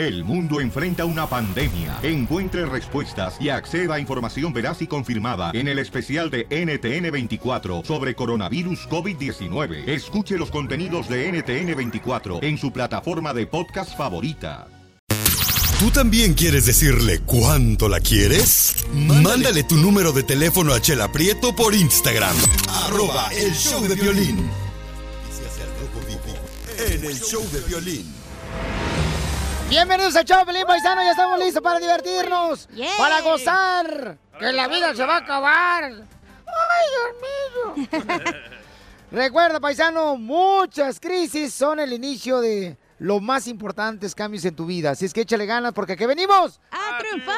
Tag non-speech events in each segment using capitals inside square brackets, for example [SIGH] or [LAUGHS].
El mundo enfrenta una pandemia. Encuentre respuestas y acceda a información veraz y confirmada en el especial de NTN24 sobre coronavirus COVID-19. Escuche los contenidos de NTN24 en su plataforma de podcast favorita. ¿Tú también quieres decirle cuánto la quieres? Mándale, tu número de teléfono a Chela Prieto por Instagram. Arroba el show de violín. En el show de violín. Bienvenidos al show, Pelín Paisano. Ya estamos listos para divertirnos, Yeah. para gozar, que la vida se va a acabar. ¡Ay, Dios mío! [LAUGHS] Recuerda, paisano, muchas crisis son el inicio de los más importantes cambios en tu vida. Así es que échale ganas porque aquí venimos ¡A triunfar!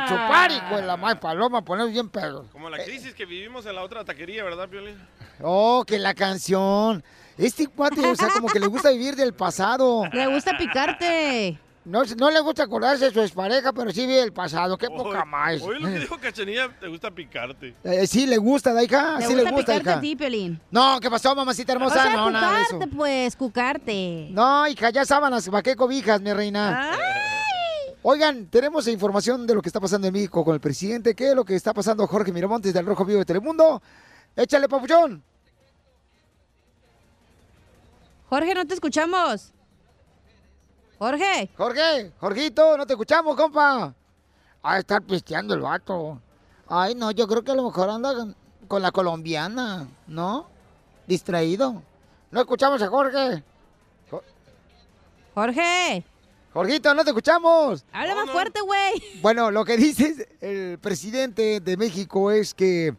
a chupar y con la más paloma, poner bien pedo. Como la crisis que vivimos en la otra taquería, ¿verdad, Piolín? Oh, que la canción. Este cuate, o sea, como que le gusta vivir del pasado. Le gusta picarte. No, no le gusta acordarse de su expareja, pero sí vive el pasado. Qué poca más. Oye, lo que dijo [LAUGHS] Cachanilla, te gusta picarte. Eh, sí, le gusta, da hija. Le sí gusta le gusta, picarte hija. a ti, Piolín. No, ¿qué pasó, mamacita O hermosa? sea, no, nada de eso. cucarte, pues, cucarte. No, hija, ya sábanas, ¿para qué cobijas, mi reina? Oigan, tenemos información de lo que está pasando en México con el presidente. ¿Qué es lo que está pasando, Jorge Miramontes del Rojo Vivo de Telemundo? Échale, papuchón. Jorge, no te escuchamos. Jorge. Jorge, Jorgito, no te escuchamos, compa. A estar pisteando el vato. Ay, no, yo creo que a lo mejor anda con- la colombiana, ¿no? Distraído. No escuchamos a Jorge. Jorge. Jorgito, no te escuchamos. Habla más fuerte, güey. Bueno, lo que dice el presidente de México es que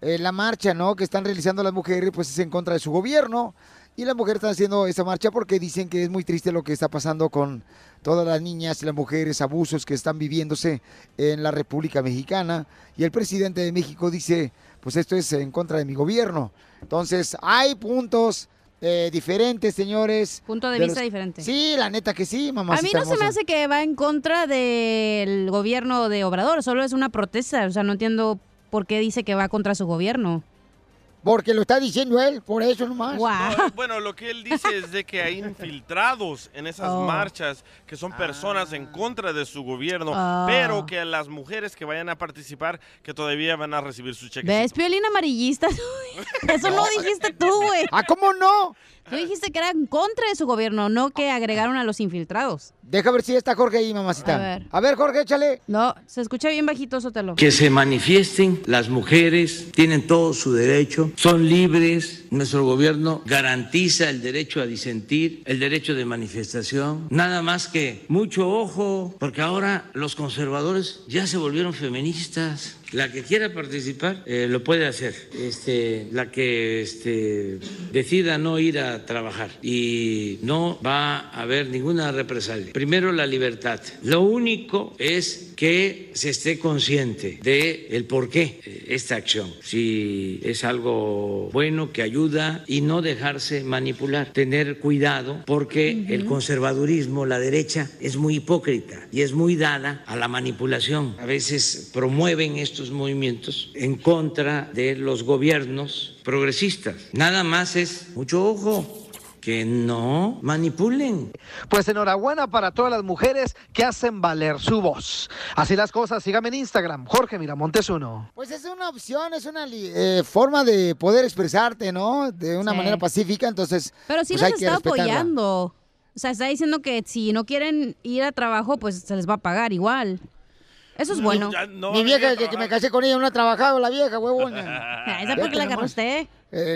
eh, la marcha, ¿no? Que están realizando las mujeres, pues es en contra de su gobierno. Y las mujeres están haciendo esa marcha porque dicen que es muy triste lo que está pasando con todas las niñas y las mujeres, abusos que están viviéndose en la República Mexicana. Y el presidente de México dice, pues esto es en contra de mi gobierno. Entonces, hay puntos eh, diferentes, señores. Punto de vista diferente. Sí, la neta que sí, mamá. A mí no se me hace que va en contra del gobierno de Obrador, solo es una protesta. O sea, no entiendo por qué dice que va contra su gobierno. Porque lo está diciendo él, por eso nomás. No, bueno, lo que él dice es de que hay infiltrados en esas Oh. marchas que son personas en contra de su gobierno, Ah. pero que las mujeres que vayan a participar que todavía van a recibir su cheque. ¿Ves, Piolín amarillista? [LAUGHS] Eso no dijiste tú, güey. ¿Ah, cómo no? Tú dijiste que era en contra de su gobierno, no que agregaron a los infiltrados. Deja ver si está Jorge ahí, mamacita. A ver. A ver, Jorge, échale. No, se escucha bien bajito, Sotelo. Que se manifiesten las mujeres, tienen todo su derecho, son libres, nuestro gobierno garantiza el derecho a disentir, el derecho de manifestación, nada más que mucho ojo, porque ahora los conservadores ya se volvieron feministas. La que quiera participar eh, lo puede hacer. Este, la que este, decida no ir a trabajar y no va a haber ninguna represalia. Primero la libertad. Lo único es que se esté consciente de el por qué eh, esta acción. Si es algo bueno que ayuda y no dejarse manipular. Tener cuidado porque el conservadurismo, la derecha, es muy hipócrita y es muy dada a la manipulación. A veces promueven estos movimientos en contra de los gobiernos progresistas. Nada más es mucho ojo que no manipulen. Pues enhorabuena para todas las mujeres que hacen valer su voz. Así las cosas, sígame en Instagram, Jorge Miramontes uno. Pues es una opción, es una eh, forma de poder expresarte, ¿no? De una Sí. manera pacífica, entonces. Pero sí pues los está apoyando. O sea, está diciendo que si no quieren ir a trabajo, pues se les va a pagar igual. Eso es bueno. Mi vieja, que, que me casé con ella, no ha trabajado la vieja, huevona. [LAUGHS] ¿Esa por qué la agarró usted?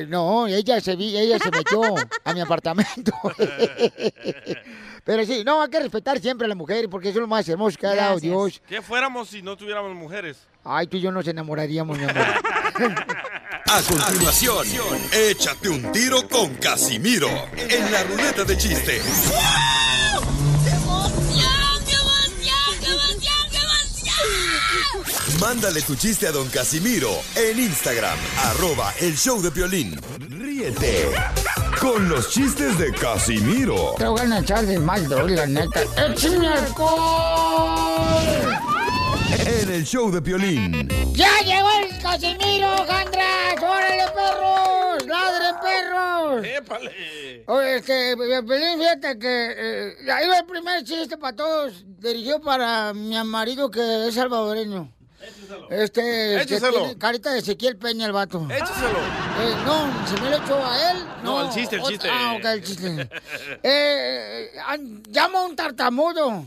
no, ella se, vi- ella se metió a mi apartamento. [LAUGHS] Pero sí, no, hay que respetar siempre a la mujer porque eso es lo más hermoso que ha dado Dios. ¿Qué fuéramos si no tuviéramos mujeres? Ay, tú y yo nos enamoraríamos, mi amor. [LAUGHS] A continuación, échate un tiro con Casimiro en la ruleta de chiste. Mándale tu chiste a don Casimiro en Instagram, arroba el show de violín. Ríete con los chistes de Casimiro Te voy a echar de mal, doy, la neta. ¡Échame alcohol! en el show de violín. ¡Ya llegó el Casimiro, Jandras! ¡Órale, perros! ¡Ladren, perros! ¡Épale! Oye, este, Pelín, fíjate que eh, ahí va el primer chiste para todos, dirigido para mi marido que es salvadoreño. Este, este Écheselo. tiene carita de Ezequiel Peña el vato. ¡Écheselo! Eh, no, ¿se me lo echó a él? No, el chiste, el chiste. Ah, ok, el chiste. eh, llama un tartamudo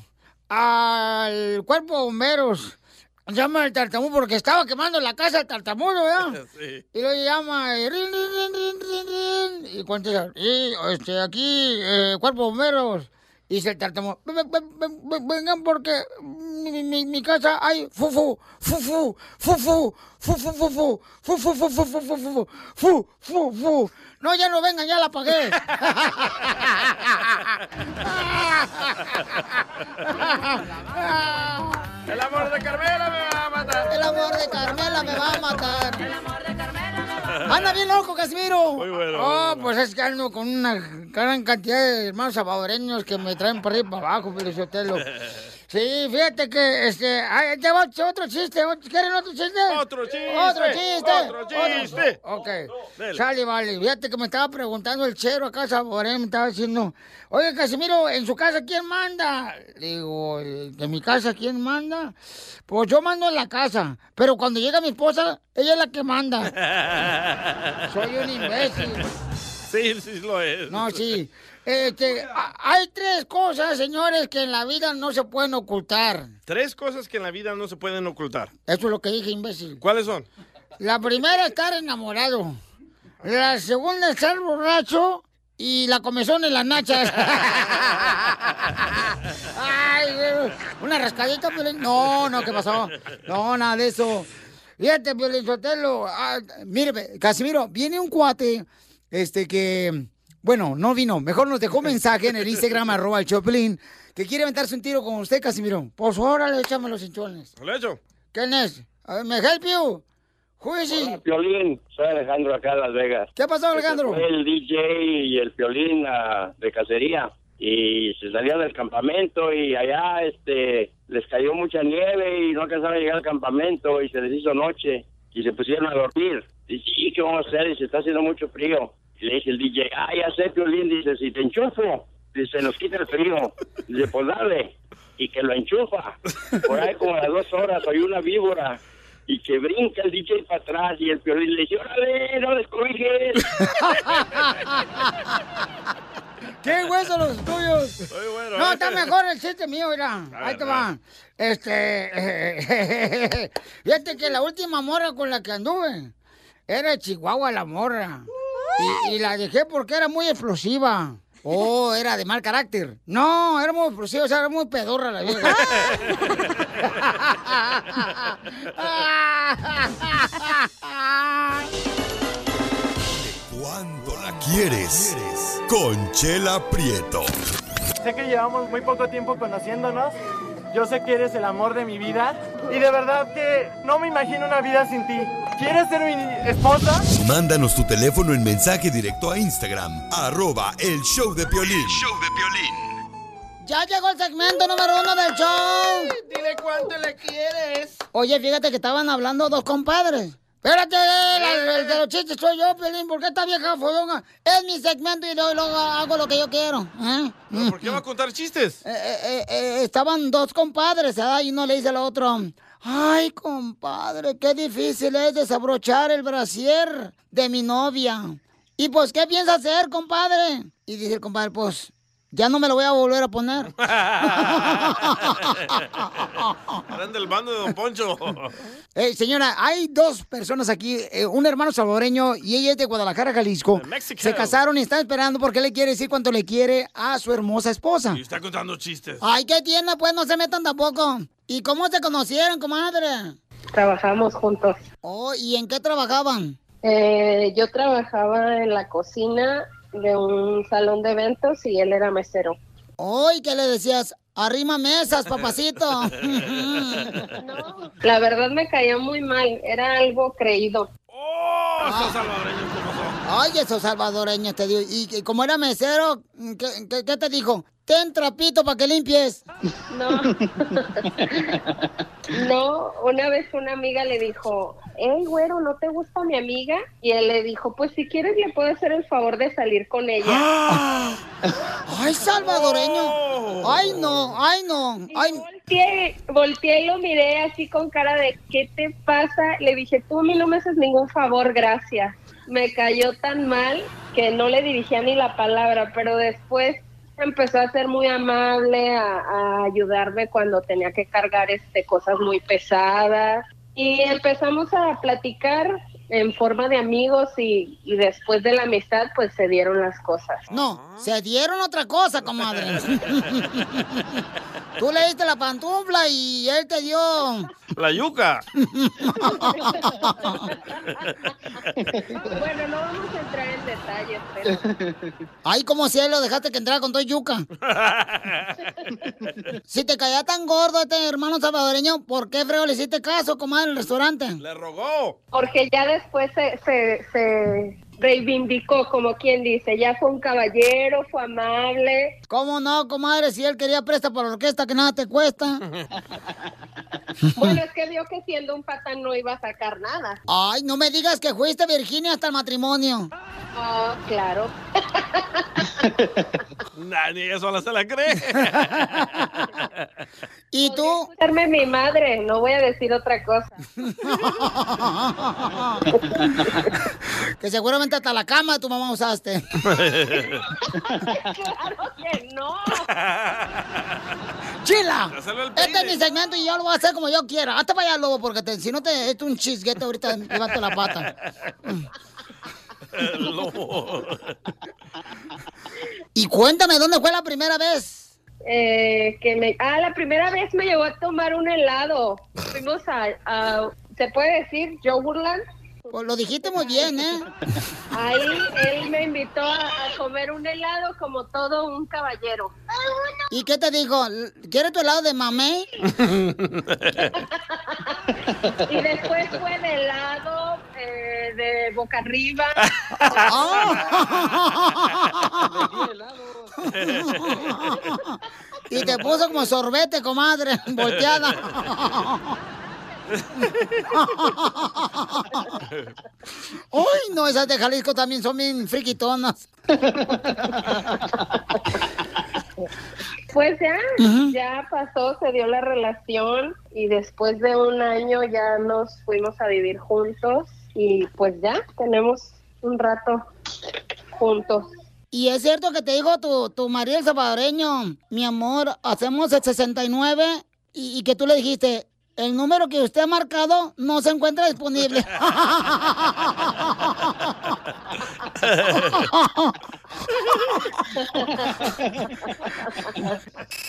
al cuerpo de bomberos. Llama al tartamudo porque estaba quemando la casa del tartamudo, ¿verdad? [LAUGHS] Sí. Y lo llama, y, rin, rin, rin, rin, rin, rin, y contesta, y este, aquí, eh, cuerpo de bomberos. Y el tartamudo, "Ven- ven- ven- ven- vengan porque mi, mi- mi casa hay fufu, fufu, fufu, fufu, fufu, fufu, fufu, fufu, fufu, fu, fu, fu. No, ya no vengan, ya la pagué. ¡El amor de Carmela me va a matar! El amor de Carmela me va a matar. Anda bien loco, Casimiro. Muy bueno, Oh, bueno. pues es que ando con una gran cantidad de hermanos salvadoreños que me traen para arriba y para abajo, Felicitelo. Sí, fíjate que, este, ay, te va otro chiste. ¿otro- ¿Quieren otro chiste? ¡Otro chiste! Otro chiste. ¡Otro chiste! Ok. Dele. Sale, vale. Fíjate que me estaba preguntando el chero acá salvadoreño, me estaba diciendo, oye, Casimiro, ¿en su casa quién manda? Le digo, "Eh, ¿de mi casa quién manda? Pues yo mando en la casa, pero cuando llega mi esposa, ella es la que manda. [LAUGHS] Soy un imbécil. Sí, sí lo es. No, sí. Este, hay tres cosas, señores, que en la vida no se pueden ocultar. Tres cosas que en la vida no se pueden ocultar. Eso es lo que dije, imbécil. ¿Cuáles son? La primera, estar enamorado. La segunda, estar borracho. Y la comezón en las nachas. [LAUGHS] Ay, una rascadita, Piolín. No, no, ¿qué pasó? No, nada de eso. Fíjate, Piolín Sotelo. ah, mire, Casimiro, viene un cuate, este que, bueno, no vino, mejor nos dejó mensaje en el Instagram, [LAUGHS] arroba el Choplin, que quiere aventarse un tiro con usted, Casimiro. Pues órale, échame los hinchones. ¿Lo he hecho? ¿Quién es? A ver, ¿Me help you? Hola, Piolín, soy Alejandro acá de Las Vegas. ¿Qué pasó, Alejandro? Fue el DJ y el Piolín ah, de cacería y se salían del campamento y allá este les cayó mucha nieve y no alcanzaron a llegar al campamento y se les hizo noche y se pusieron a dormir. ¿y qué vamos a hacer? Dice, está haciendo mucho frío. Y le dice el DJ, ya sé, Piolín, dice, si te enchufo, dice, nos quita el frío. Dice, pues dale. Y que lo enchufa. Por ahí como a las dos horas hay una víbora y que brinca el DJ para atrás y el Piolín le dice, órale, no descobijes. [LAUGHS] ¡Qué huesos los tuyos! Muy bueno. No, ¿eh? está mejor el chiste mío, mira. Ahí te va. Este. [LAUGHS] Fíjate que la última morra con la que anduve era de Chihuahua la morra. Y, y la dejé porque era muy explosiva. Oh, era de mal carácter. No, era muy explosiva, o sea, era muy pedorra la vieja. ¿Cuánto la quieres? Conchela Prieto. Sé que llevamos muy poco tiempo conociéndonos. Yo sé que eres el amor de mi vida. Y de verdad que no me imagino una vida sin ti. ¿Quieres ser mi esposa? Mándanos tu teléfono en mensaje directo a Instagram, arroba el show de Piolín. Ya llegó el segmento número uno del show. Dile cuánto le quieres. Oye, fíjate que estaban hablando dos compadres. Espérate, el, el de los chistes soy yo, Pelín, porque esta vieja fodonga es mi segmento y luego, luego hago lo que yo quiero. ¿eh? ¿Pero ¿Por qué va a contar chistes? Eh, eh, eh, eh, estaban dos compadres. Y uno le dice al otro, ay, compadre, qué difícil es desabrochar el brasier de mi novia. Y pues, ¿qué piensa hacer, compadre? Y dice el compadre, pues, ya no me lo voy a volver a poner. [LAUGHS] Eran del bando de Don Poncho. Eh, señora, hay dos personas aquí, eh, un hermano salvadoreño y ella es de Guadalajara, Jalisco. Se casaron y están esperando porque le quiere decir cuánto le quiere a su hermosa esposa. Y está contando chistes. Ay, ¿qué tiene? Pues no se metan tampoco. ¿Y cómo se conocieron, comadre? Trabajamos juntos. Oh, ¿y en qué trabajaban? Eh, yo trabajaba en la cocina de un salón de eventos y él era mesero. Oh, ¿y qué le decías? Arrima mesas, papacito. [LAUGHS] La verdad me caía muy mal, era algo creído. ¡Oh! Esos salvadoreños, ¿cómo son? Ay, esos salvadoreños te digo. ¿Y y como era mesero, ¿qué, qué- qué te dijo? Ten trapito para que limpies. No. [LAUGHS] No, una vez una amiga le dijo, hey, güero, ¿no te gusta mi amiga? Y él le dijo, pues si quieres le puedo hacer el favor de salir con ella. ¡Ay, salvadoreño! ¡Ay, no! ¡Ay, no! ¡Ay! Volteé, volteé y lo miré así con cara de, ¿qué te pasa? Le dije, tú a mí no me haces ningún favor, gracias. Me cayó tan mal que no le dirigía ni la palabra, pero después empezó a ser muy amable, a, ayudarme cuando tenía que cargar este cosas muy pesadas. Y empezamos a platicar en forma de amigos y, y después de la amistad pues se dieron las cosas. No, se dieron otra cosa, comadre. [LAUGHS] Tú le diste la pantufla y él te dio... La yuca. [LAUGHS] Bueno, no vamos a entrar en detalles, pero... Ay, como si él lo dejaste que entrara con todo yuca. [LAUGHS] Si te caía tan gordo este hermano salvadoreño, ¿por qué frego le hiciste caso, comadre, en el restaurante? Le rogó. Porque ya después se, se, se reivindicó, como quien dice, ya fue un caballero, fue amable. ¿Cómo no, comadre? Si él quería presta por la orquesta que nada te cuesta. [LAUGHS] Bueno, es que vio que siendo un patán no iba a sacar nada. Ay, no me digas que fuiste Virginia hasta el matrimonio. Oh, claro. [LAUGHS] Ni eso la se la cree. [LAUGHS] ¿Y tú? Serme mi madre, no voy a decir otra cosa. [LAUGHS] que seguramente hasta la cama de tu mamá usaste. claro que no. ¡Chila! Este es mi segmento y yo lo voy a hacer como yo quiera. Hazte para allá, lobo, porque te- si no te esto un chisguete ahorita [LAUGHS] levanto la pata. [LAUGHS] Lobo. Y cuéntame, ¿dónde fue la primera vez? Eh, que me, ah, la primera vez me llevó a tomar un helado. [LAUGHS] Fuimos a, a- ¿se puede decir Yogurtland? Pues lo dijiste muy bien, ¿eh? Ahí él me invitó a, comer un helado como todo un caballero. ¿Y qué te dijo? ¿Quieres tu helado de mamey? [LAUGHS] Y después fue de helado, eh, de boca arriba. [LAUGHS] y te puso como sorbete, comadre, volteada. [LAUGHS] Uy, no, esas de Jalisco también son bien friquitonas. Pues ya, ya pasó, se dio la relación y después de un año ya nos fuimos a vivir juntos y pues ya tenemos un rato juntos. Y es cierto que te dijo tu, tu marido el salvadoreño, mi amor, hacemos el 69 y, y que tú le dijiste, el número que usted ha marcado no se encuentra disponible. [LAUGHS]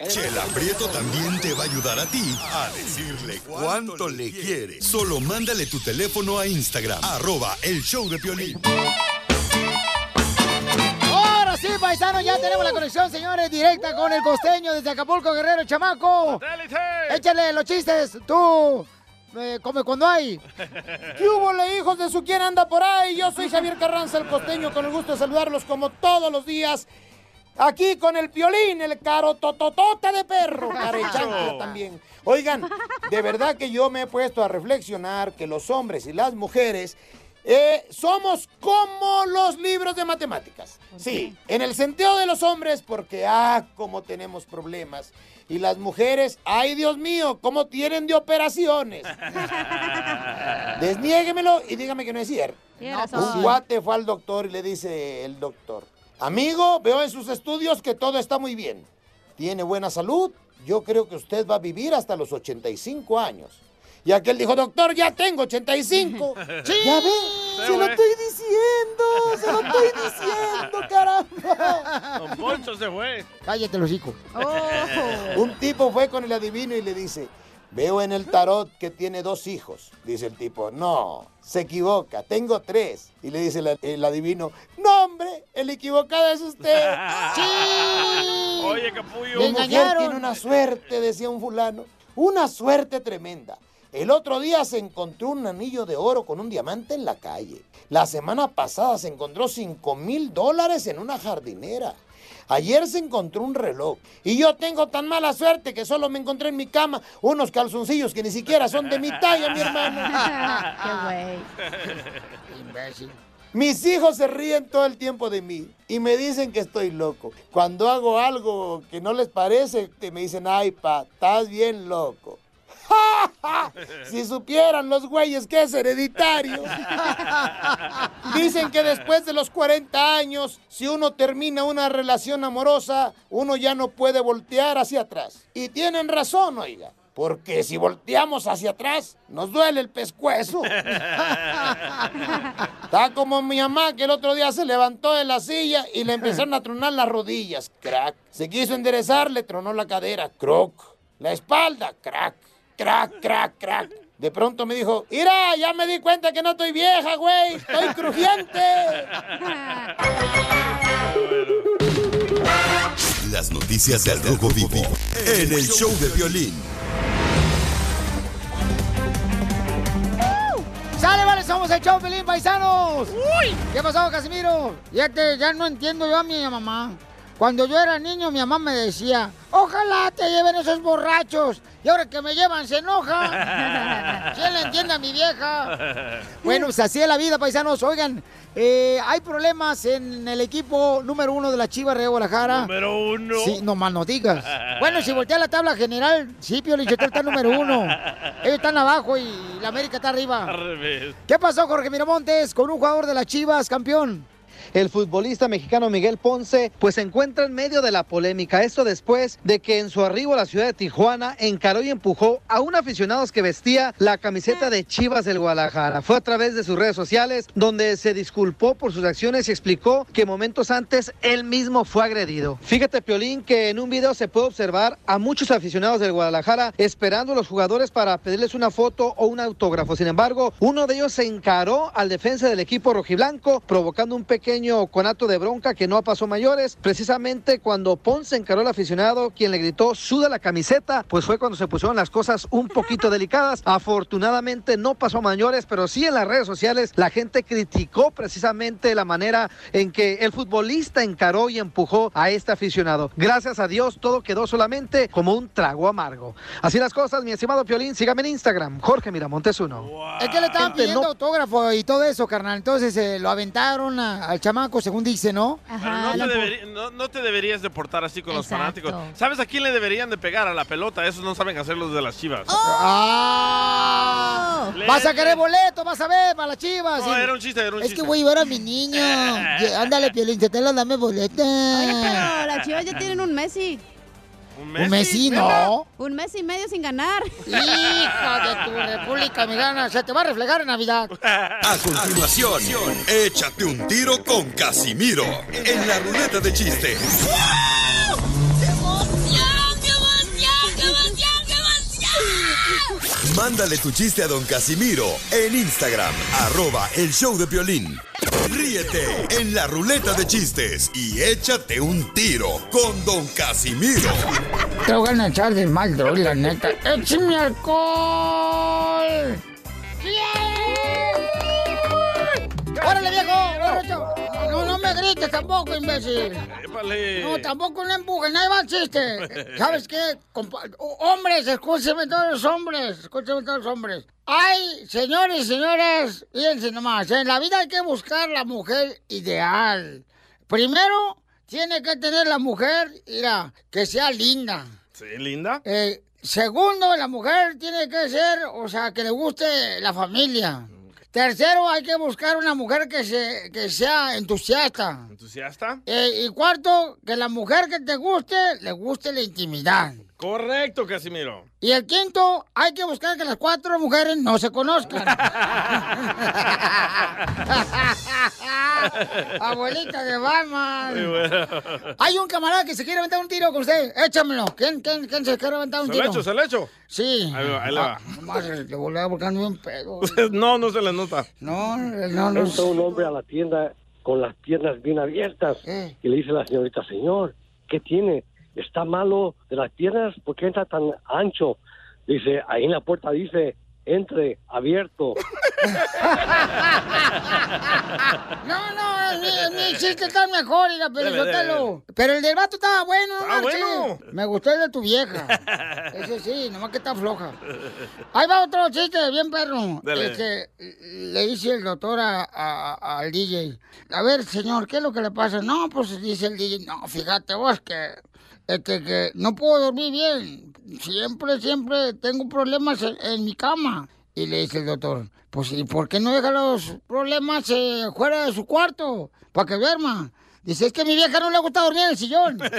Chela Prieto también te va a ayudar a ti a decirle cuánto le quiere. Solo mándale tu teléfono a Instagram, arroba el show de Piolín. Ahora sí, paisanos, ya tenemos la conexión, señores, directa con el costeño desde Acapulco, Guerrero, chamaco. Échale los chistes, tú. eh, come cuando hay. [LAUGHS] ¿Qué hubo, le hijos de su quien anda por ahí? Yo soy Javier Carranza, el costeño, con el gusto de saludarlos como todos los días. Aquí con el piolín, el caro tototota de perro, [LAUGHS] carechancla también. Oigan, de verdad que yo me he puesto a reflexionar que los hombres y las mujeres eh, somos como los libros de matemáticas. Sí, en el sentido de los hombres, porque, ah, cómo tenemos problemas. Y las mujeres, ay, Dios mío, cómo tienen de operaciones. [LAUGHS] Desniéguemelo y dígame que no es cierto. Un guate fue al doctor y le dice el doctor, amigo, veo en sus estudios que todo está muy bien. Tiene buena salud, yo creo que usted va a vivir hasta los 85 años. Y aquel dijo, doctor, ya tengo 85. [LAUGHS] Sí. Ya ve, Se se lo estoy diciendo, se lo estoy diciendo, [LAUGHS] caramba. Don [LAUGHS] Poncho se fue. Cállate, los hijos. Un tipo fue con el adivino y le dice, veo en el tarot que tiene dos hijos. Dice el tipo, no, se equivoca, tengo tres. Y le dice el, el adivino, no hombre, el equivocado es usted. Oye, capullo. Mi mujer tiene una suerte, decía un fulano, una suerte tremenda. El otro día se encontró un anillo de oro con un diamante en la calle. La semana pasada se encontró 5 mil dólares en una jardinera. Ayer se encontró un reloj. Y yo tengo tan mala suerte que solo me encontré en mi cama unos calzoncillos que ni siquiera son de mi talla, mi hermano. [LAUGHS] Imbécil. Mis hijos se ríen todo el tiempo de mí y me dicen que estoy loco. Cuando hago algo que no les parece, me dicen, ay, pa, estás bien loco. [LAUGHS] Si supieran los güeyes que es hereditario. [LAUGHS] Dicen que después de los 40 años, si uno termina una relación amorosa, uno ya no puede voltear hacia atrás. Y tienen razón, oiga. Porque si volteamos hacia atrás, nos duele el pescuezo. [LAUGHS] Está como mi mamá que el otro día se levantó de la silla y le empezaron a tronar las rodillas. Crack. Se quiso enderezar, le tronó la cadera. Croc. La espalda. Crack. Crack, crack, crack. De pronto me dijo, mira, ya me di cuenta que no estoy vieja, güey. Estoy crujiente. Las noticias del Rojo Vivo en el show de violín. ¡Sale, vale! Somos el show, Pelín, paisanos. ¿Qué pasó, Casimiro? Ya, te, ya no entiendo yo a mi mamá. Cuando yo era niño, mi mamá me decía, ojalá te lleven esos borrachos. Y ahora que me llevan, se enoja. [LAUGHS] ¿Quién le entiende a mi vieja? [LAUGHS] Bueno, pues así es la vida, paisanos. Oigan, eh, hay problemas en el equipo número uno de la Chivas de Guadalajara. Número uno. Sí, no más no digas. Bueno, si voltea la tabla general, sí, Pio Lichotelo está número uno. [LAUGHS] Ellos están abajo y la América está arriba. Al revés. ¿Qué pasó, Jorge Miramontes, con un jugador de las Chivas, campeón? El futbolista mexicano Miguel Ponce pues se encuentra en medio de la polémica. Esto después de que en su arribo a la ciudad de Tijuana encaró y empujó a un aficionado que vestía la camiseta de Chivas del Guadalajara. Fue a través de sus redes sociales donde se disculpó por sus acciones y explicó que momentos antes él mismo fue agredido. Fíjate, Piolín, que en un video se puede observar a muchos aficionados del Guadalajara esperando a los jugadores para pedirles una foto o un autógrafo. Sin embargo, uno de ellos se encaró al defensa del equipo rojiblanco, provocando un pequeño conato de bronca que no pasó mayores. Precisamente cuando Ponce encaró al aficionado, quien le gritó suda la camiseta, pues fue cuando se pusieron las cosas un poquito [LAUGHS] delicadas. Afortunadamente no pasó a mayores, pero sí en las redes sociales la gente criticó precisamente la manera en que el futbolista encaró y empujó a este aficionado. Gracias a Dios todo quedó solamente como un trago amargo. Así las cosas, mi estimado Piolín, sígame en Instagram, Jorge Miramontes uno. Es que le estaban pidiendo no- autógrafo y todo eso, carnal. Entonces eh, lo aventaron a- al chamaco, según dice, ¿no? Pero no, te deberi- no- no te deberías de portar así con los fanáticos. ¿Sabes a quién le deberían de pegar? A la pelota. Esos no saben hacer los de las chivas. ¡Ah! Vas a querer boleto, vas a ver, para las chivas. No, era un chiste, era un es chiste. que voy a llevar a mi niño. [LAUGHS] Ándale, Piolín, te la dame boleta. Oye, pero las chivas ya tienen un Messi. Un Messi, no. Un mes y medio sin ganar. [LAUGHS] Hija de tu república, mi gana. Se te va a reflejar en Navidad. A continuación, échate un tiro con Casimiro en la ruleta de chiste. Mándale tu chiste a don Casimiro en Instagram, arroba el show de violín. Ríete en la ruleta de chistes y échate un tiro con don Casimiro. Te voy a echar de mal, droga, la neta. ¡Échame alcohol! ¡Órale, viejo! borracho! Tampoco, imbécil. Épale. No, tampoco no empujen, ahí va el chiste. [LAUGHS] ¿Sabes qué? Compa- hombres, escúchenme todos los hombres, escúchenme todos los hombres. Ay, señores y señoras, fíjense nomás, en la vida hay que buscar la mujer ideal. Primero, tiene que tener la mujer, mira, que sea linda. Sí, linda. Eh, segundo, la mujer tiene que ser, o sea, que le guste la familia. Tercero, hay que buscar una mujer que, se, que sea entusiasta. ¿Entusiasta? Eh, y cuarto, que la mujer que te guste, le guste la intimidad. Correcto, Casimiro. Y el quinto, hay que buscar que las cuatro mujeres no se conozcan. [LAUGHS] [LAUGHS] [LAUGHS] Abuelita de Batman. Muy bueno. Hay un camarada que se quiere aventar un tiro con usted. Échamelo. ¿Quién, quién, quién se quiere aventar un ¿Se tiro? se lo echo? Sí. Ahí va, ahí le va. Ah, nomás le volví a buscar un pedo. [LAUGHS] no, no se le nota. No, no, no. Entra un hombre a la tienda con las piernas bien abiertas y le dice a la señorita, señor, ¿qué tiene? ¿Está malo de las piernas? ¿Por qué entra tan ancho? Dice, ahí en la puerta dice, entre abierto. No, no, mi, mi chiste está mejor, mira, pero Dale, dale, suéltalo. Pero el del vato estaba bueno, no bueno. Me gustó el de tu vieja. [LAUGHS] Ese sí, nomás que está floja. Ahí va otro chiste, bien perro. Dale. Este, le dice el doctor a- a- al DJ, a ver, señor, ¿qué es lo que le pasa? No, pues dice el DJ, no, fíjate vos que, este, que no puedo dormir bien. Siempre, siempre tengo problemas en, en mi cama. Y le dice el doctor, pues ¿y por qué no deja los problemas eh, fuera de su cuarto? Para que duerma. Dice, es que a mi vieja no le gusta dormir en el sillón. [LAUGHS]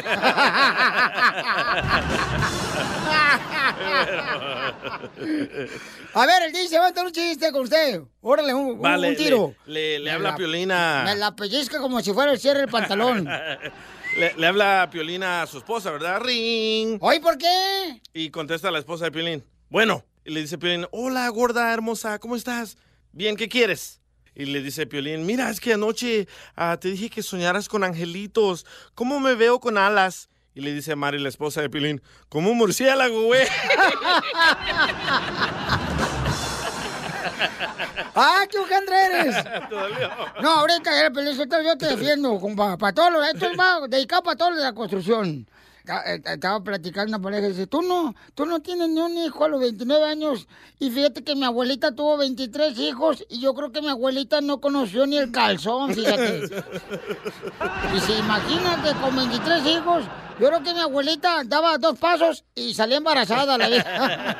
A ver, el DJ va a tener un chiste con usted. Órale, un, Vale, un tiro. Le, le- le habla la- Piolina. Me la pellizca como si fuera el cierre del pantalón. [LAUGHS] Le, le habla Piolina a su esposa, ¿verdad? Ring. ¿Hoy por qué? Y contesta la esposa de Piolín. Bueno. Y le dice Piolín, hola, gorda, hermosa, ¿cómo estás? Bien, ¿qué quieres? Y le dice Piolín, mira, es que anoche ah, te dije que soñaras con angelitos. ¿Cómo me veo con alas? Y le dice Mari, la esposa de Piolín, como un murciélago, güey. [LAUGHS] ¡Ah, qué ojandra eres! [LAUGHS] No, ahorita era Pelizotelo, yo te defiendo, compa. Para todos los, esto es va dedicado para todos los de la construcción. Eh, Estaba platicando una pareja y dice, tú no, tú no tienes ni un hijo a los 29 años. Y fíjate que mi abuelita tuvo 23 hijos y yo creo que mi abuelita no conoció ni el calzón, fíjate. Dice, imagínate, con 23 hijos, yo creo que mi abuelita daba dos pasos y salía embarazada la vieja.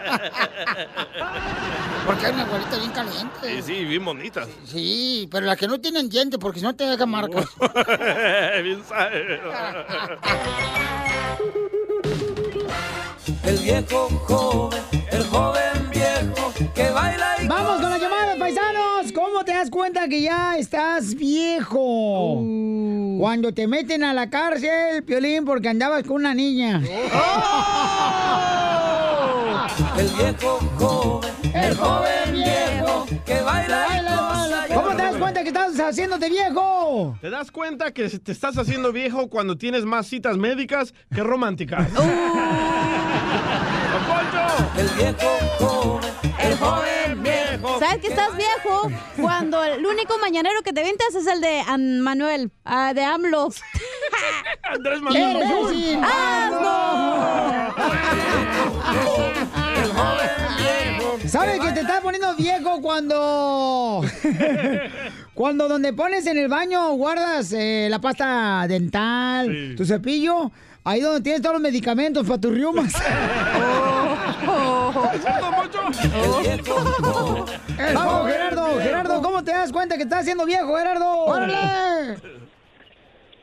[LAUGHS] Porque es mi abuelita bien caliente. Sí, sí, bien bonita. Sí, pero las que no tienen dientes, porque si no te dejan marcas. [LAUGHS] bien sabe. El viejo joven, el joven viejo que baila y Vamos con la llamada, paisanos. ¿Cómo te das cuenta que ya estás viejo? Cuando te meten a la cárcel, Piolín, porque andabas con una niña. El viejo joven, el joven viejo que baila y ¿Cómo te das cuenta que estás haciéndote viejo? ¿Te das cuenta que te estás haciendo viejo cuando tienes más citas médicas que románticas? [LAUGHS] El viejo joven, el joven viejo. ¿Sabes que estás viejo? Cuando el único mañanero que te ventas es el de An- Manuel, ah, de AMLO. [LAUGHS] Andrés Manuel. [LAUGHS] ¿Sabes que te estás poniendo viejo cuando... [LAUGHS] cuando donde pones en el baño guardas eh, la pasta dental, tu cepillo, ahí donde tienes todos los medicamentos para tus riumas. [LAUGHS] [LAUGHS] Vamos, Gerardo, Gerardo, ¿cómo te das cuenta que estás haciendo viejo, Gerardo? ¡Órale!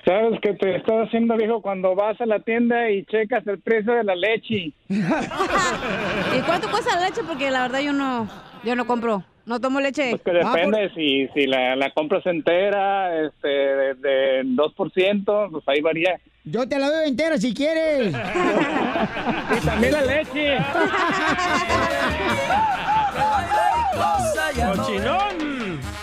Sabes que te estás haciendo viejo cuando vas a la tienda y checas el precio de la leche. [LAUGHS] ¿Y cuánto cuesta la leche? Porque la verdad yo no, yo no compro. No tomo leche. Pues que depende si, si la, la compras entera, este, de, de 2%, pues ahí varía. Yo te la doy entera si quieres. [LAUGHS] y también la leche. [LAUGHS] ¡Cochinón!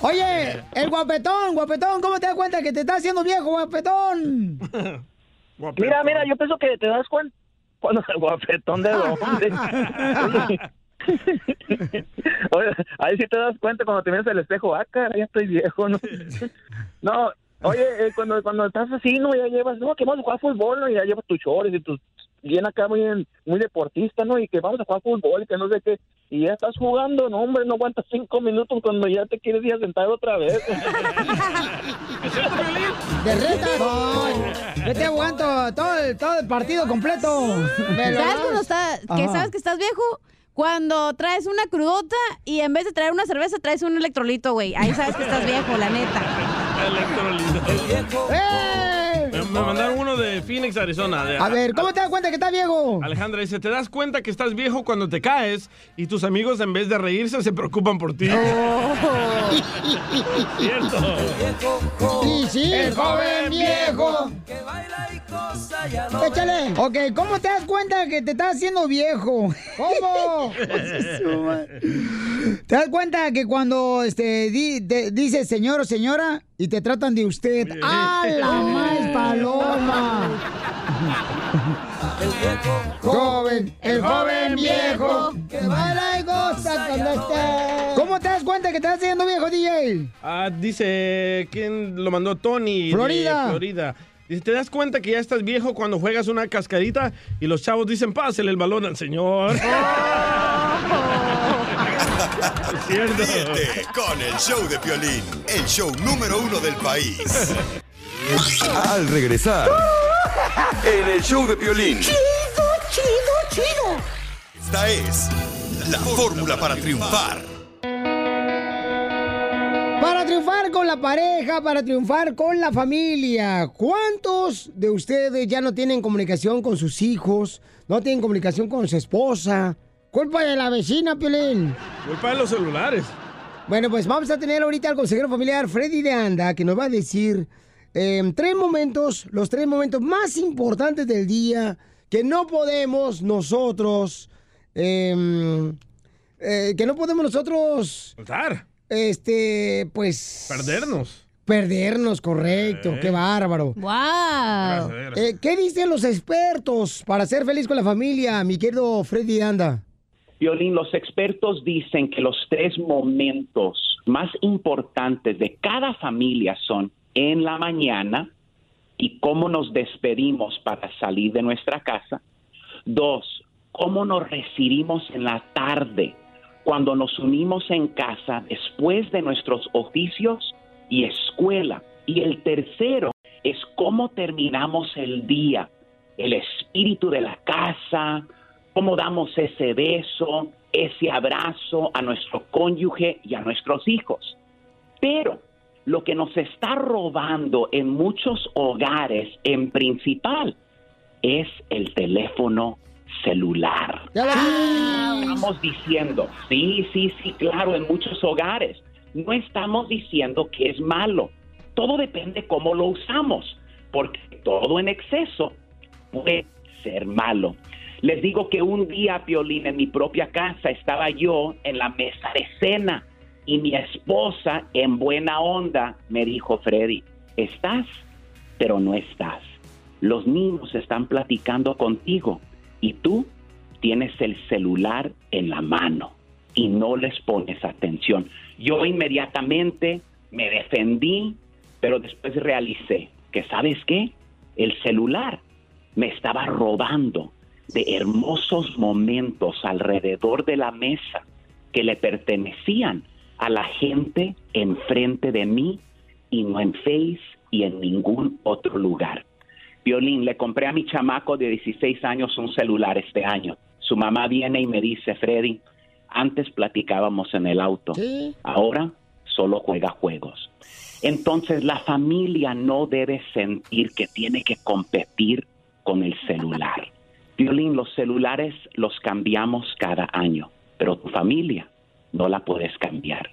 Oye, el guapetón, guapetón, ¿cómo te das cuenta que te estás haciendo viejo, [LAUGHS] guapetón? Mira, mira, yo pienso que te das cuenta cuando el [LAUGHS] guapetón de dónde. [LAUGHS] Oye, ahí sí te das cuenta cuando te miras al espejo, ah, cara, ya estoy viejo, ¿no? No, oye, eh, cuando, cuando estás así, ¿no? Ya llevas, no, que vamos a jugar fútbol, ¿no? Y ya llevas tus chores y tus bien acá muy, muy deportista, ¿no? Y que vamos a jugar fútbol y que no sé qué. Y ya estás jugando, no, hombre, no aguantas cinco minutos cuando ya te quieres ir a sentar otra vez. [LAUGHS] De reta. No, yo te aguanto todo el, todo el partido completo. ¿Sabes cuando está, que Ajá. sabes que estás viejo? Cuando traes una crudota y en vez de traer una cerveza traes un electrolito, güey. Ahí sabes que estás viejo, la neta. [LAUGHS] Electrolito. Me, me mandaron de Phoenix, Arizona. de- A ver, ¿cómo te das cuenta que estás viejo? Alejandra dice, ¿te das cuenta que estás viejo cuando te caes y tus amigos en vez de reírse se preocupan por ti? [LAUGHS] Cierto. Sí, sí, El joven viejo. Échale. Ok, ¿cómo te das cuenta que te estás haciendo viejo? ¿Cómo? ¿Te das cuenta que cuando este, di- dices señor o señora y te tratan de usted? ¡Ah, la más paloma! Viejo Joven, el joven viejo que baila y goza cuando está. ¿Cómo te das cuenta que te estás haciendo viejo, DJ? Ah, dice, ¿quién lo mandó? Tony. de Florida. Florida. Dice, ¿te das cuenta que ya estás viejo cuando juegas una cascarita y los chavos dicen, pásale el balón al señor? [LAUGHS] es cierto. Ríete con el show de Piolín, el show número uno del país. [LAUGHS] Al regresar, [LAUGHS] en el show de Piolín. Chido, chido, chido. Esta es la fórmula para triunfar. Para triunfar con la pareja, para triunfar con la familia. ¿Cuántos de ustedes ya no tienen comunicación con sus hijos? ¿No tienen comunicación con su esposa? Culpa de la vecina, Piolín. Culpa de los celulares. Bueno, pues vamos a tener ahorita al consejero familiar Freddy de Anda que nos va a decir eh, tres momentos, los tres momentos más importantes del día que no podemos nosotros, eh, eh, que no podemos nosotros, Soltar. este, pues... Perdernos. Perdernos, correcto, Eh. qué bárbaro. ¡Wow! Eh, ¿Qué dicen los expertos para ser feliz con la familia, mi querido Freddy Anda? Violín, los expertos dicen que los tres momentos más importantes de cada familia son en la mañana y cómo nos despedimos para salir de nuestra casa. Dos, cómo nos recibimos en la tarde cuando nos unimos en casa después de nuestros oficios y escuela. Y el tercero es cómo terminamos el día, el espíritu de la casa, cómo damos ese beso, ese abrazo a nuestro cónyuge y a nuestros hijos. Pero lo que nos está robando en muchos hogares, en principal, es el teléfono celular. Estamos diciendo, sí, sí, sí, claro, en muchos hogares. No estamos diciendo que es malo. Todo depende cómo lo usamos, porque todo en exceso puede ser malo. Les digo que un día, Piolín, en mi propia casa estaba yo en la mesa de cena y mi esposa, en buena onda, me dijo, Freddy, estás, pero no estás. Los niños están platicando contigo y tú tienes el celular en la mano y no les pones atención. Yo inmediatamente me defendí, pero después realicé que, ¿sabes qué? El celular me estaba robando de hermosos momentos alrededor de la mesa que le pertenecían a la gente enfrente de mí y no en Face y en ningún otro lugar. Violín, le compré a mi chamaco de 16 años un celular este año. Su mamá viene y me dice, Freddy, antes platicábamos en el auto, ahora solo juega juegos. Entonces la familia no debe sentir que tiene que competir con el celular. [LAUGHS] Violín, los celulares los cambiamos cada año, pero tu familia no la puedes cambiar.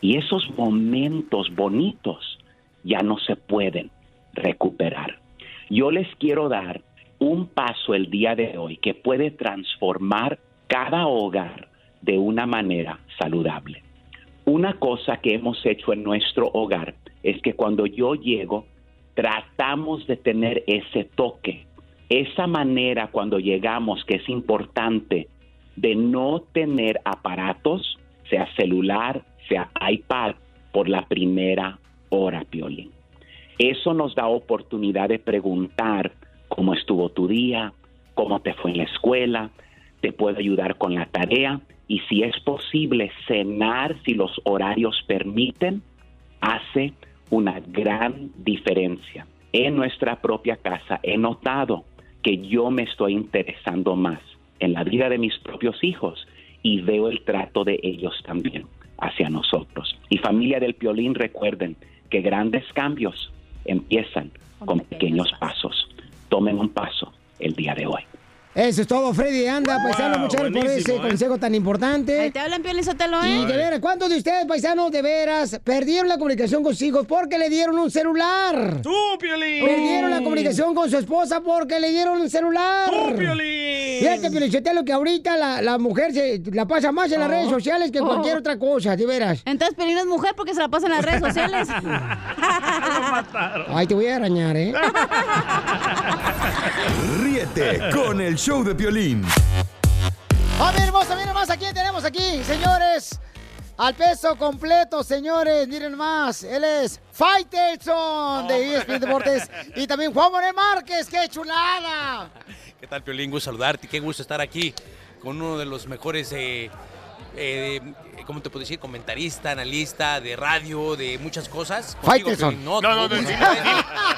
Y esos momentos bonitos ya no se pueden recuperar. Yo les quiero dar un paso el día de hoy que puede transformar cada hogar de una manera saludable. Una cosa que hemos hecho en nuestro hogar es que cuando yo llego, tratamos de tener ese toque, esa manera cuando llegamos que es importante de no tener aparatos, sea celular, sea iPad, por la primera hora, Piolín. Eso nos da oportunidad de preguntar cómo estuvo tu día, cómo te fue en la escuela, te puedo ayudar con la tarea y si es posible cenar, si los horarios permiten, hace una gran diferencia. En nuestra propia casa he notado que yo me estoy interesando más en la vida de mis propios hijos y veo el trato de ellos también hacia nosotros. Y familia del Piolín, recuerden que grandes cambios empiezan con pequeños pasos. Tomen un paso el día de hoy. Eso es todo, Freddy Anda, paisano, muchas gracias por ese ¿eh? consejo tan importante. Ahí te hablan, Piolín Sotelo, ¿eh? Y de veras, ¿cuántos de ustedes, paisanos, de veras, perdieron la comunicación con sus hijos porque le dieron un celular? ¡Tú, Piolín! Perdieron la comunicación con su esposa porque le dieron un celular. ¡Tú, Piolín! Fíjate, Piolín Sotelo, que ahorita la, la mujer se la pasa más en las Oh. redes sociales que Oh. cualquier otra cosa, de veras. Entonces, Piolín es mujer porque se la pasa en las redes sociales. [LAUGHS] Ay, te voy a arañar, ¿eh? [LAUGHS] Ríete con el show de Piolín. ¡Familia hermosa, miren más! ¿A quién tenemos aquí, señores? Al peso completo, señores. Miren más. Él es Faitelson de ESPN Deportes. Y también Juan Manuel Márquez. ¡Qué chulada! ¿Qué tal, Piolín? Gusto saludarte. Qué gusto estar aquí con uno de los mejores, eh, eh, ¿cómo te puedo decir? Comentarista, analista de radio, de muchas cosas. Contigo. Piolín, No, No, no, no,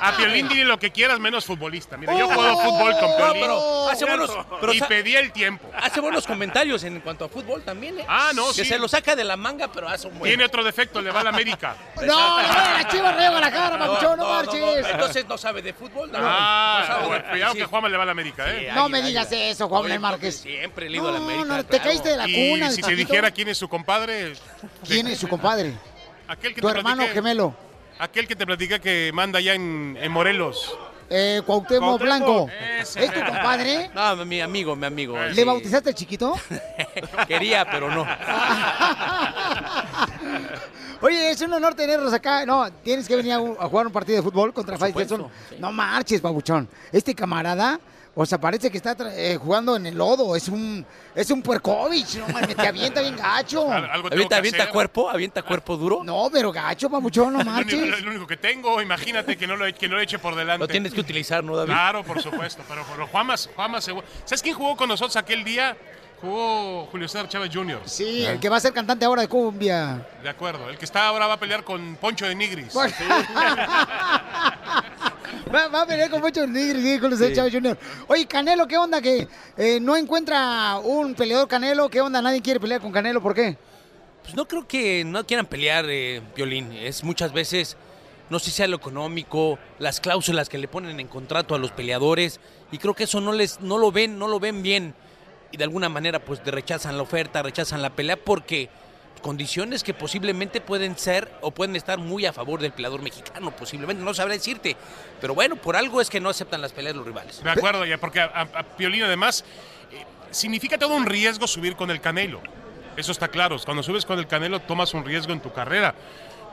a Piolín dile lo que quieras menos futbolista. Mira, yo Oh. juego fútbol con No, Piolín. pero hace buenos- pero y pedí el tiempo. Hace buenos comentarios en cuanto a fútbol también, ¿eh? Ah, no, Que sí. se lo saca de la manga, pero hace un buen... Tiene otro defecto, le va a la América. [LAUGHS] No, no, la chiva reba la cara, papuchón, no, marches. Entonces no sabe de fútbol. No, Ah, no bueno, cuidado que Juanma le va a la América, ¿eh? No me digas eso, Juan Manuel Márquez. Siempre le he ido a la América. no, te caíste de la Y cuna, si te dijera quién es su compadre, ¿Quién es su compadre? aquel que Tu te hermano platiqué- gemelo. Aquel que te platica que manda allá en, en Morelos. Eh, Cuauhtémoc Cuauhtémoc, Blanco. ese. ¿Es tu compadre? No, mi amigo, mi amigo. ¿Le sí. bautizaste chiquito? [LAUGHS] Quería, pero no. [LAUGHS] Oye, es un honor tenerlos acá. No, tienes que venir a, jugar un partido de fútbol contra Faitelson. No marches, babuchón. Este camarada, o sea, parece que está eh, jugando en el lodo. Es un, es un puercovich, no mames, te avienta bien gacho. [LAUGHS] ¿Avienta, avienta cuerpo? ¿Avienta cuerpo duro? No, pero gacho, babuchón, no [LAUGHS] Lo único, marches. lo único que tengo, imagínate que no lo, que no lo eche por delante. Lo tienes que utilizar, ¿no, David? Claro, por supuesto. Pero, pero Juanmas, seguro- ¿sabes quién jugó con nosotros aquel día? Jugó Julio César Chávez Jr. Sí, el que va a ser cantante ahora de cumbia. De acuerdo. El que está ahora va a pelear con Poncho de Nigris. [LAUGHS] Va, va a pelear con muchos nigris, sí, con los Sí. Chávez Jr. Oye, Canelo, ¿qué onda? Que eh, no encuentra un peleador Canelo. ¿Qué onda? Nadie quiere pelear con Canelo. ¿Por qué? Pues no creo que no quieran pelear, eh, Violín. Es muchas veces, no sé si sea lo económico, las cláusulas que le ponen en contrato a los peleadores, y creo que eso no les, no lo ven, no lo ven bien. Y de alguna manera, pues rechazan la oferta, rechazan la pelea, porque condiciones que posiblemente pueden ser o pueden estar muy a favor del peleador mexicano, posiblemente, no sabré decirte. Pero bueno, por algo es que no aceptan las peleas los rivales. De acuerdo, ya, porque a, a- a Piolín además eh, significa todo un riesgo subir con el Canelo. Eso está claro. Cuando subes con el Canelo tomas un riesgo en tu carrera.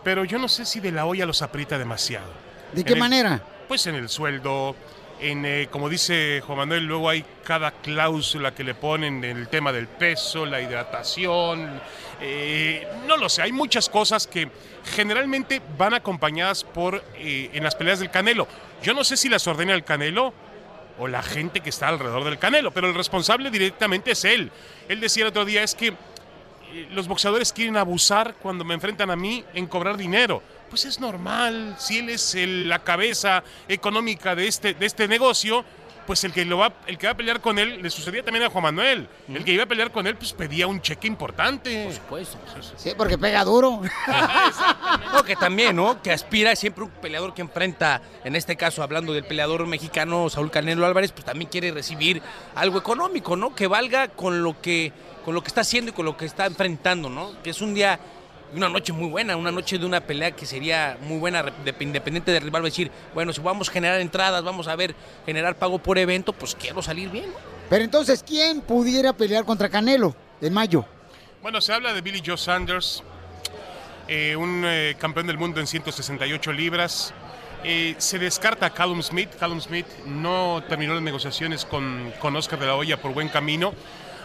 Pero yo no sé si de la olla los aprieta demasiado. ¿De En qué el- manera? Pues en el sueldo, en, eh, como dice Juan Manuel, luego hay cada cláusula que le ponen en el tema del peso, la hidratación, eh, no lo sé, hay muchas cosas que generalmente van acompañadas por eh, en las peleas del Canelo. Yo no sé si las ordena el Canelo o la gente que está alrededor del Canelo, pero el responsable directamente es él. Él decía el otro día es que eh, los boxeadores quieren abusar cuando me enfrentan a mí en cobrar dinero. Pues es normal, si él es el- la cabeza económica de este, de este negocio, pues el que, lo va, el que va a pelear con él, le sucedía también a Juan Manuel. El que iba a pelear con él, pues pedía un cheque importante. Por supuesto. Sí, porque pega duro. [LAUGHS] No, que también, ¿no? Que aspira siempre un peleador que enfrenta, en este caso hablando del peleador mexicano Saúl Canelo Álvarez, pues también quiere recibir algo económico, ¿no? Que valga con lo que, con lo que está haciendo y con lo que está enfrentando, ¿no? Que es un día, una noche muy buena, una noche de una pelea que sería muy buena, de- independiente del rival, decir, bueno, si vamos a generar entradas, vamos a ver, generar pago por evento, pues quiero salir bien, ¿no? Pero entonces, ¿quién pudiera pelear contra Canelo en mayo? Bueno, se habla de Billy Joe Sanders, eh, un eh, campeón del mundo en 168 libras. Eh, se descarta a Callum Smith. Callum Smith no terminó las negociaciones con, con Oscar de la Hoya por buen camino.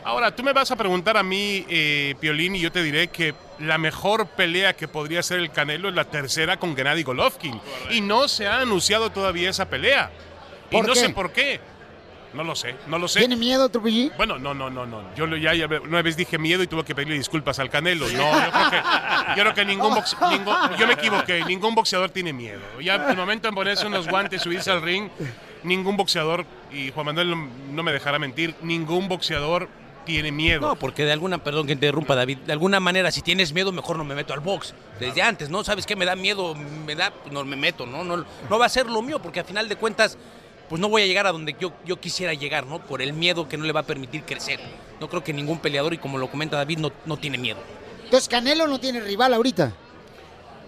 Ahora, tú me vas a preguntar a mí, eh, Piolín, y yo te diré que la mejor pelea que podría ser el Canelo es la tercera con Gennady Golovkin. Y no se ha anunciado todavía esa pelea. Y ¿Por no qué? sé por qué. No lo sé, no lo sé. ¿Tiene miedo, Trujillo? Bueno, no, no, no, no. Yo ya, ya una vez dije miedo y tuve que pedirle disculpas al Canelo. No, yo creo que, yo creo que ningún, boxe- ningún- yo me equivoqué. Ningún boxeador tiene miedo. Ya el momento en ponerse unos guantes, subirse al ring, ningún boxeador y Juan Manuel no me dejará mentir, ningún boxeador tiene miedo. No, porque de alguna, perdón que interrumpa David, de alguna manera si tienes miedo mejor no me meto al box. Desde antes, ¿no? ¿Sabes qué? Me da miedo, me da, pues, no me meto, ¿no? No, no va a ser lo mío porque al final de cuentas pues no voy a llegar a donde yo, yo quisiera llegar, ¿no? Por el miedo que no le va a permitir crecer. No creo que ningún peleador, y como lo comenta David, no, no tiene miedo. Entonces, Canelo no tiene rival ahorita.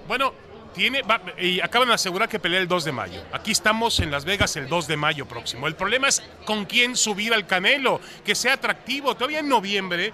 Bueno, tiene, va- y acaban de asegurar que pelea el 2 de mayo. Aquí estamos en Las Vegas el 2 de mayo próximo. El problema es con quién subir al Canelo, que sea atractivo. Todavía en noviembre,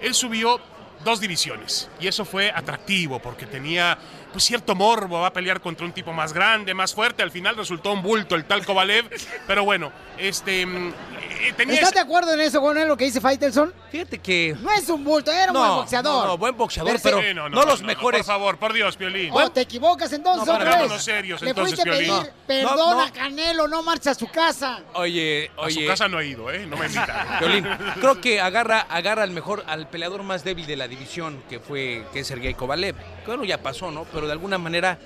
él subió dos divisiones. Y eso fue atractivo porque tenía pues, cierto morbo. Va a pelear contra un tipo más grande, más fuerte. Al final resultó un bulto el tal Kovalev. Pero bueno, este. mm, eh, tenía ¿Estás ese- de acuerdo en eso, con lo que dice Faitelson? Fíjate que. No es un bulto, era un No, buen boxeador. no, no, buen boxeador, Perse- pero Sí, no, los mejores. por favor, por Dios, Piolín. Oh, te equivocas entonces, No, serios, Le entonces, fuiste a pedir Piolín. perdón No, no. a Canelo, no marcha a su casa. Oye, A su oye. casa no he ido, ¿eh? No me invitan. Violín, [LAUGHS] creo que agarra, agarra al mejor, al peleador más débil de la división, que fue, que es Sergey Kovalev. Bueno, ya pasó, ¿no? Pero de alguna manera,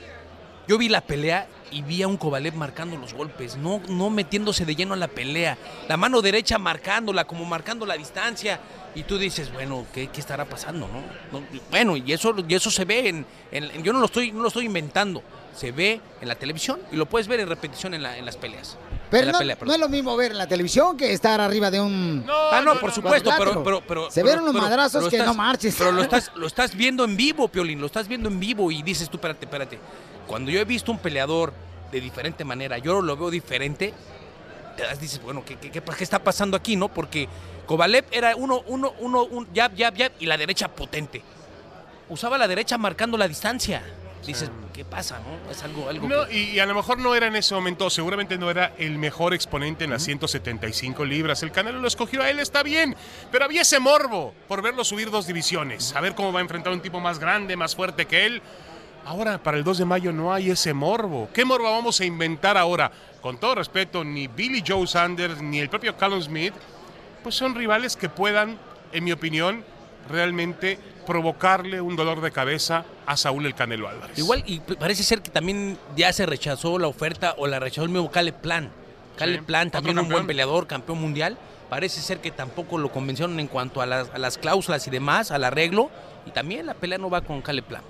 yo vi la pelea y vi a un Kovalev marcando los golpes, no, no metiéndose de lleno a la pelea. La mano derecha marcándola, como marcando la distancia. Y tú dices, bueno, ¿qué, qué estará pasando, no? No, Bueno, y eso, y eso se ve en, en- Yo no lo, estoy, no lo estoy inventando. Se ve en la televisión y lo puedes ver en repetición en, la- en las peleas. Pero no, pelea, no es lo mismo ver en la televisión que estar arriba de un... ah, no, por supuesto, pero, pero, pero- Se ven unos pero- madrazos pero que estás- no marches. Pero lo estás, [LAUGHS] lo estás viendo en vivo, Piolín, lo estás viendo en vivo y dices tú, espérate, espérate. Cuando yo he visto un peleador de diferente manera, yo lo veo diferente, te das, dices, bueno, ¿qué, qué, qué, qué está pasando aquí, no? Porque Kovalev era uno, uno, uno, un jab, jab, jab y la derecha potente. Usaba la derecha marcando la distancia. Dices, ¿qué pasa, no? Es algo, algo No, que- y, a lo mejor no era en ese momento, seguramente no era el mejor exponente en las 175 libras. El Canelo lo escogió a él, está bien, pero había ese morbo por verlo subir dos divisiones, a ver cómo va a enfrentar a un tipo más grande, más fuerte que él. Ahora, para el 2 de mayo no hay ese morbo. ¿Qué morbo vamos a inventar ahora? Con todo respeto, ni Billy Joe Sanders ni el propio Callum Smith, pues son rivales que puedan, en mi opinión, realmente provocarle un dolor de cabeza a Saúl el Canelo Álvarez. Igual, y parece ser que también ya se rechazó la oferta o la rechazó el mismo Caleb Plan. Caleb Sí, Plan, también un buen peleador, campeón mundial. Parece ser que tampoco lo convencieron en cuanto a las, a las cláusulas y demás, al arreglo. Y también la pelea no va con Caleb Plan.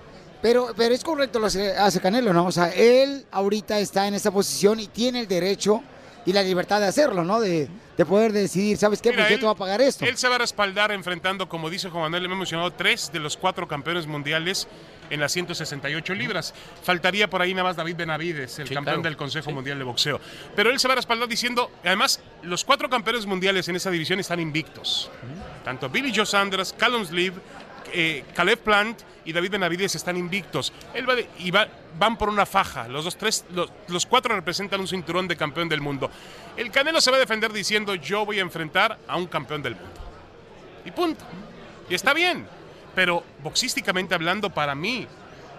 Pero, pero es correcto lo que hace Canelo, ¿no? O sea, él ahorita está en esa posición y tiene el derecho y la libertad de hacerlo, ¿no? De, de poder decidir, ¿sabes qué? Mira, pues yo te voy a pagar esto. Él se va a respaldar enfrentando, como dice Juan Manuel, le hemos mencionado tres de los cuatro campeones mundiales en las 168 libras. Faltaría por ahí nada más David Benavides, el Sí, campeón claro. del Consejo Mundial de Boxeo. Pero él se va a respaldar diciendo, además, los cuatro campeones mundiales en esa división están invictos. Tanto Billy Joe Sanders, Callum Sleeve, eh, Caleb Plant y David Benavides están invictos. Él va de- y va- van por una faja. Los dos, tres, los, los cuatro representan un cinturón de campeón del mundo. El Canelo se va a defender diciendo yo voy a enfrentar a un campeón del mundo. Y punto. Y está bien. Pero boxísticamente hablando, para mí,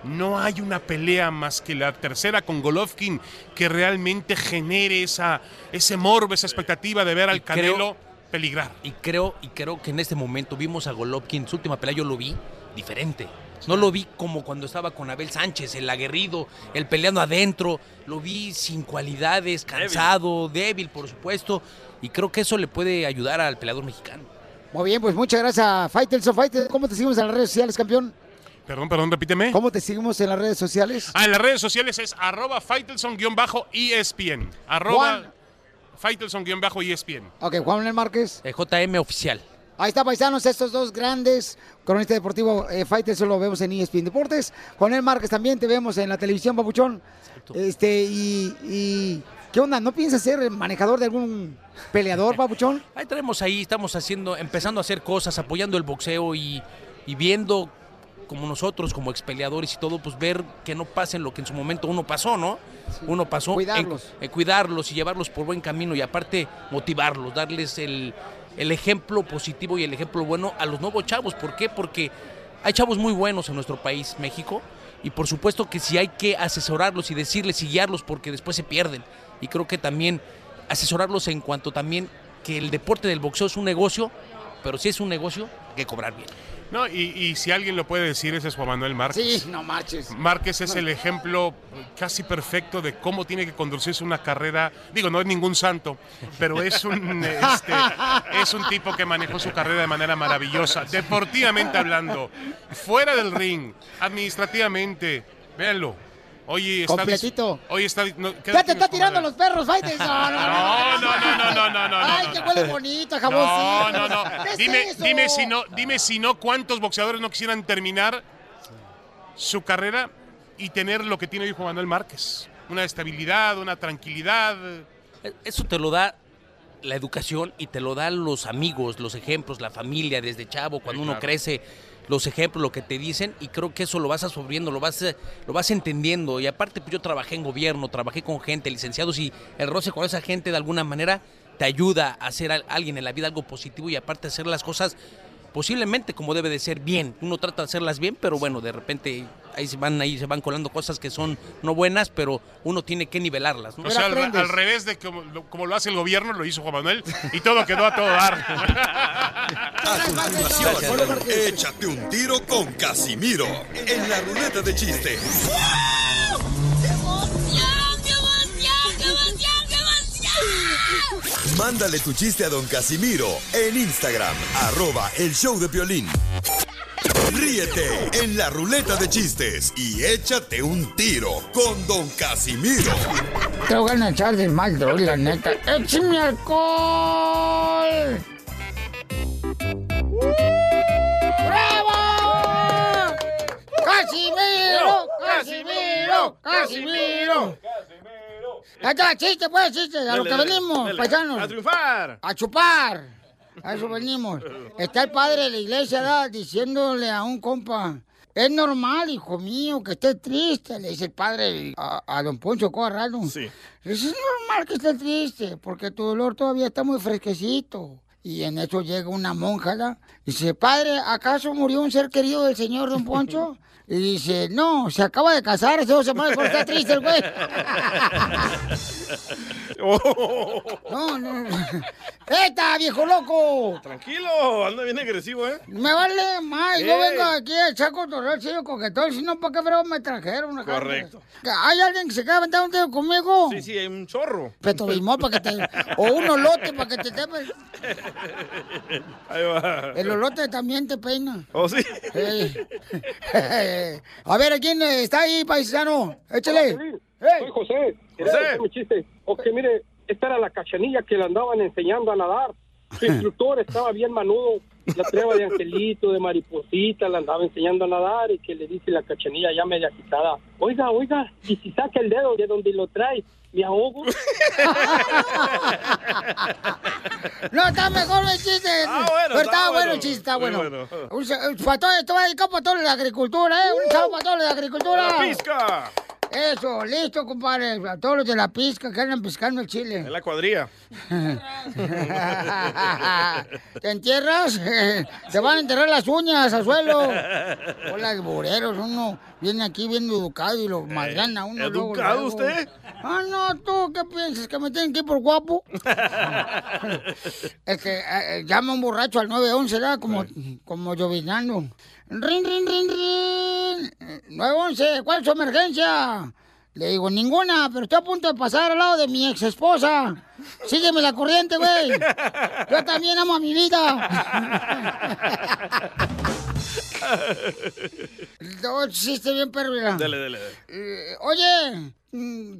no hay una pelea más que la tercera con Golovkin que realmente genere esa, ese morbo, esa expectativa de ver al creo- Canelo peligrar. Y creo, y creo que en este momento vimos a Golovkin, su última pelea yo lo vi diferente. No lo vi como cuando estaba con Abel Sánchez, el aguerrido, el peleando adentro. Lo vi sin cualidades, cansado, débil, por supuesto. Y creo que eso le puede ayudar al peleador mexicano. Muy bien, pues muchas gracias a Faitelson. Faitelson, ¿cómo te seguimos en las redes sociales, campeón? Perdón, perdón, repíteme. ¿Cómo te seguimos en las redes sociales? Ah, en las redes sociales es arroba Faitelson-ESPN. Arroba Juan. Faitelson-ESPN. Ok, Juan Manuel Márquez. Eh, JM oficial. Ahí está, paisanos, estos dos grandes cronistas deportivo eh, Faitelson lo vemos en ESPN Deportes. Juan Manuel Márquez también te vemos en la televisión, papuchón. Este, y, y, ¿qué onda? ¿No piensas ser el manejador de algún peleador, papuchón? [LAUGHS] Ahí tenemos ahí, estamos haciendo, empezando a hacer cosas, apoyando el boxeo y, y viendo como nosotros, como expeleadores y todo, pues ver que no pasen lo que en su momento uno pasó, ¿no? Uno pasó. Cuidarlos. en cuidarlos y llevarlos por buen camino y aparte motivarlos, darles el, el ejemplo positivo y el ejemplo bueno a los nuevos chavos. ¿Por qué? Porque hay chavos muy buenos en nuestro país, México, y por supuesto que si hay que asesorarlos y decirles y guiarlos porque después se pierden. Y creo que también asesorarlos en cuanto también que el deporte del boxeo es un negocio, pero si es un negocio, hay que cobrar bien. No, y, y si alguien lo puede decir, ese es Juan Manuel Márquez. Sí, no marches. Márquez es el ejemplo casi perfecto de cómo tiene que conducirse una carrera. Digo, no es ningún santo, pero es un, este, es un tipo que manejó su carrera de manera maravillosa, deportivamente hablando, fuera del ring, administrativamente. Véanlo. Hoy está. Completito. Hoy está. no, ¿qué Ya te está tirando los perros, Faitelson. No, No, no, no, no, no, no, no. Ay, no, que no. huele bonito, No, jaboncito. no, no. ¿Qué es Dime, eso? dime si no, dime si no, cuántos boxeadores no quisieran terminar su carrera y tener lo que tiene hoy Juan Manuel Márquez. Una estabilidad, una tranquilidad. Eso te lo da la educación y te lo dan los amigos, los ejemplos, la familia desde chavo, cuando uno claro. crece, los ejemplos, lo que te dicen y creo que eso lo vas absorbiendo, lo vas, eh, lo vas entendiendo. Y aparte pues yo trabajé en gobierno, trabajé con gente, licenciados y el roce con esa gente de alguna manera te ayuda a hacer alguien en la vida algo positivo y aparte hacer las cosas posiblemente como debe de ser bien. Uno trata de hacerlas bien, pero bueno, de repente ahí se van ahí se van colando cosas que son no buenas, pero uno tiene que nivelarlas. ¿no? O sea, al, al revés de como lo, como lo hace el gobierno, lo hizo Juan Manuel y todo quedó a todo dar. [LAUGHS] A continuación, échate un tiro con Casimiro en la ruleta de chistes. Mándale tu chiste a don Casimiro en Instagram, arroba el show de violín. Ríete en la ruleta de chistes y échate un tiro con don Casimiro. Te voy a echar de mal, droga, la neta. ¡Échame alcohol! ¡Bravo! ¡Casimiro! ¡Casimiro! ¡Casimiro! Está, chiste, pues, chiste, a lo que venimos, dale. paisanos. A triunfar. A chupar. A eso venimos. Está el padre de la iglesia ¿verdad? diciéndole a un compa. Es normal, hijo mío, que estés triste, le dice el padre a, a don Poncho Corrado. Sí. Es normal que estés triste, porque tu dolor todavía está muy fresquecito. Y en eso llega una monja, ¿verdad? Dice, padre, ¿acaso murió un ser querido del señor don Poncho? [LAUGHS] Y dice, no, se acaba de casar hace dos semanas, por está triste el güey. [LAUGHS] No, no. ¡Eta, viejo loco! Tranquilo, anda bien agresivo, ¿eh? Me vale más, yo ¿Qué? vengo aquí a echar cotorreo señor coquetón, si no, ¿para qué frego me trajeron? acá? Correcto. ¿Hay alguien que se queda aventando un tiro conmigo? Sí, sí, hay un chorro. Petobismol para que te... O un olote para que te [LAUGHS] tapes. Ahí va. El olote también te peina. ¿Oh, sí? Ey. A ver, ¿quién está ahí, paisano? Échale. Soy José. Quería decir mi chiste. Ok, mire, esta era la cachanilla que le andaban enseñando a nadar. Su [LAUGHS] instructor estaba bien manudo. La prueba de angelito, de mariposita, la andaba enseñando a nadar y que le dice la cachanilla ya media quitada. Oiga, oiga, y si saca el dedo de donde lo trae, me ahogo. [LAUGHS] No, está mejor el chiste. Ah, bueno, Pero está está bueno bueno. el chiste, está bueno. bueno. Un Para todo esto va dedicado para todos los de la agricultura, ¿eh? Un saludo para todos los de la agricultura. ¡La pizca! Eso, listo, compadre. A todos los de la pizca que andan pescando el chile. En la cuadrilla. [LAUGHS] ¿Te entierras? [LAUGHS] Te van a enterrar las uñas al suelo. [LAUGHS] Hola, bureros, uno viene aquí bien educado y lo madran a uno. luego, ¿educado luego. usted? Ah, no, ¿tú qué piensas? ¿Que me tienen que ir por guapo? Es que eh, eh, llama un borracho al 911, ¿verdad? Como, como llovinando. ¡Rin, rin, rin, rin! Eh, 911, ¿cuál es su emergencia? Le digo, ninguna, pero estoy a punto de pasar al lado de mi ex esposa. Sígueme la corriente, güey. Yo también amo a mi vida. [LAUGHS] No, chiste bien perro. Dale, dale, dale. Eh, oye,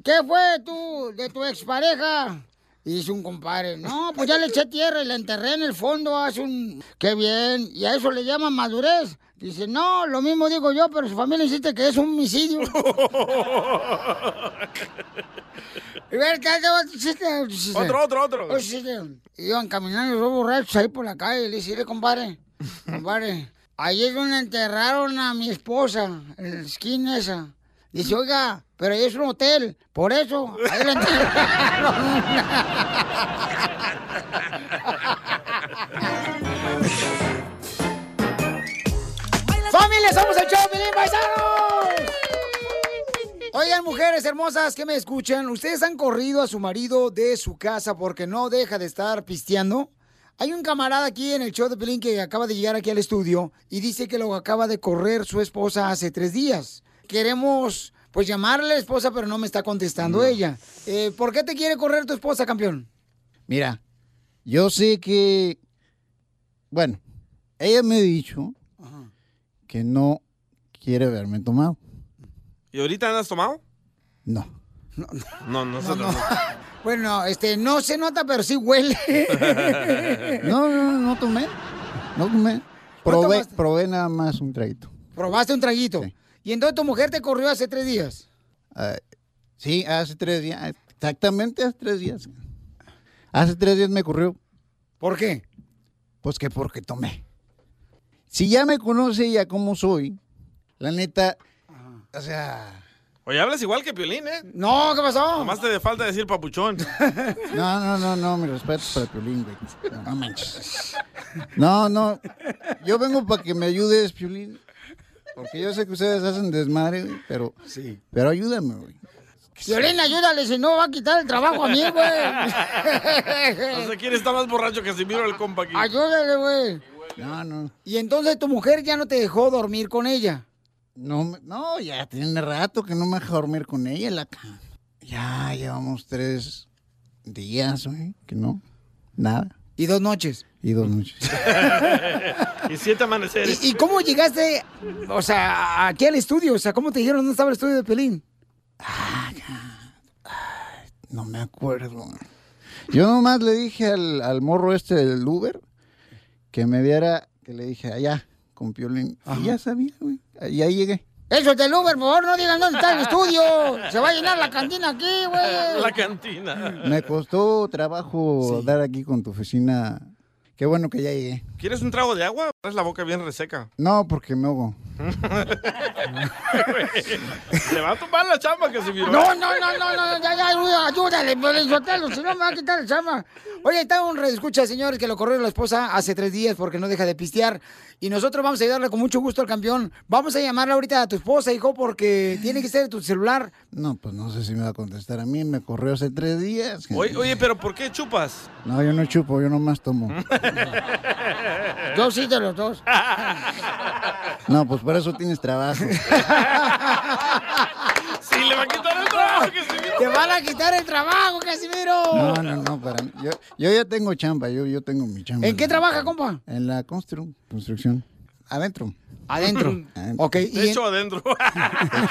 ¿qué fue tú de tu expareja? Dice un compadre, no, pues ya le eché tierra y la enterré en el fondo hace un... ¡Qué bien! ¿Y a eso le llaman madurez? Dice, no, lo mismo digo yo, pero su familia insiste que es un homicidio. [LAUGHS] Y ver, ¿qué hace otro? Otro. Otro. Iban caminando los dos borrachos ahí por la calle y le dice, "Mire, compadre, compadre, ahí es donde enterraron a mi esposa, en la esquina esa. Dice, oiga, pero ahí es un hotel, por eso, ahí la [LAUGHS] ¡Familia, somos el show, Pelín Paisanos! Oigan, mujeres hermosas que me escuchan, ¿ustedes han corrido a su marido de su casa porque no deja de estar pisteando? Hay un camarada aquí en el show de Pelín que acaba de llegar aquí al estudio y dice que lo acaba de correr su esposa hace tres días. Queremos, pues, llamarle a la esposa, pero no me está contestando ella. Eh, ¿Por qué te quiere correr tu esposa, campeón? Mira, yo sé que, bueno, ella me ha dicho que no quiere verme tomado. ¿Y ahorita andas tomado? No. No, no, no. no. [LAUGHS] Bueno, este, no se nota, pero sí huele. [LAUGHS] No, no, no tomé. No tomé. Probé, probé nada más un traguito. Probaste un traguito. Y entonces tu mujer te corrió hace tres días. Ah, sí, hace tres días. Exactamente hace tres días. Hace tres días me corrió. ¿Por qué? Pues que porque tomé. Si ya me conoce ya cómo soy, la neta, o sea... Oye, hablas igual que Piolín, ¿eh? No, ¿qué pasó? Nomás te falta decir papuchón. [LAUGHS] No, no, no, no, mi respeto para Piolín, güey. No, no manches. No, no. Yo vengo para que me ayudes, Piolín. Porque yo sé que ustedes hacen desmadre, güey, pero... Sí. Pero ayúdame, güey. Violín, ayúdale, si no va a quitar el trabajo a mí, güey. [LAUGHS] No sé quién está más borracho que si miro el compa aquí. Ayúdale, güey. No, no. Y entonces tu mujer ya no te dejó dormir con ella. No, me- no, ya tiene rato que no me deja dormir con ella en la cama. Ya llevamos tres días, güey, que no. Nada. Y dos noches. Y dos noches. [LAUGHS] y siete amaneceres. ¿Y, y cómo llegaste, o sea, aquí al estudio? O sea, ¿cómo te dijeron dónde estaba el estudio de Pelín? No me acuerdo. Yo nomás le dije al, al morro este del Uber que me diera, que le dije allá, con Piolín. Y ya sabía, güey. Y ahí llegué. Eso es del Uber, por favor, no digan dónde está el estudio. Se va a llenar la cantina aquí, güey. [LAUGHS] La cantina. Me costó trabajo dar aquí con tu oficina. Qué bueno que ya llegué. ¿Quieres un trago de agua? Traes la boca bien reseca. No, porque me ahogo. [LAUGHS] Le va a tomar la chamba que se miró. No, no, no, no, no, ya, ya, ayúdale, Sotelo, si no me va a quitar el chama. Oye, está un escucha, señores, que lo corrió la esposa hace tres días porque no deja de pistear. Y nosotros vamos a ayudarle con mucho gusto al campeón. Vamos a llamarle ahorita a tu esposa, hijo, porque tiene que ser tu celular. No, pues no sé si me va a contestar a mí. Me corrió hace tres días. Oye, oye, pero ¿por qué chupas? No, yo no chupo, yo nomás tomo. Yo sí de los dos. [LAUGHS] No, pues por eso tienes trabajo. [LAUGHS] Sí, le va a quitar el trabajo que se miró. Te van a quitar el trabajo, Casimiro. No, no, no, para mí. Yo, yo ya tengo chamba, yo, yo tengo mi chamba. ¿En qué trabaja, compa? En la constru- construcción. Adentro. Adentro. Ok, De y, hecho, adentro.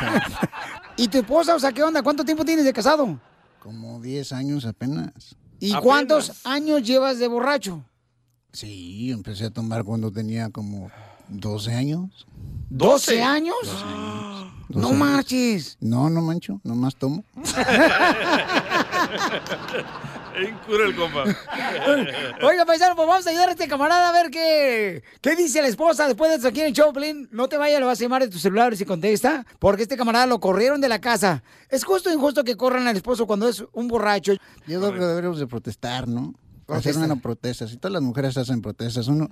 [LAUGHS] ¿y tu esposa, o sea, qué onda? ¿Cuánto tiempo tienes de casado? Como 10 años apenas. ¿Y cuántos años llevas de borracho? Sí, empecé a tomar cuando tenía como 12 años. ¿12 años? 12 años. No marches. No, no mancho, nomás tomo. [LAUGHS] En cura el compa. [LAUGHS] Oiga, paisano, pues vamos a ayudar a este camarada a ver qué, qué dice la esposa después de esto aquí en el show, Pelín. No te vayas, lo vas a llamar de tu celular si contesta, porque este camarada lo corrieron de la casa. Es justo o injusto que corran al esposo cuando es un borracho. Yo creo que deberíamos de protestar, ¿no? Hacer Protestar. una protesta. Si todas las mujeres hacen protestas, uno,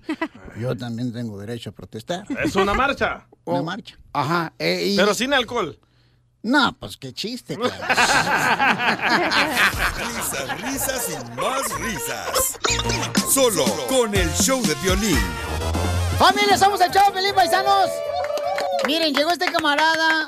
yo también tengo derecho a protestar. Es una marcha. Una marcha. Ajá. eh, y- Pero sin alcohol. No, pues qué chiste. [LAUGHS] Risas, risas y más risas. Solo con el show de violín. ¡Familia, somos el show, Pelín, paisanos! Miren, llegó este camarada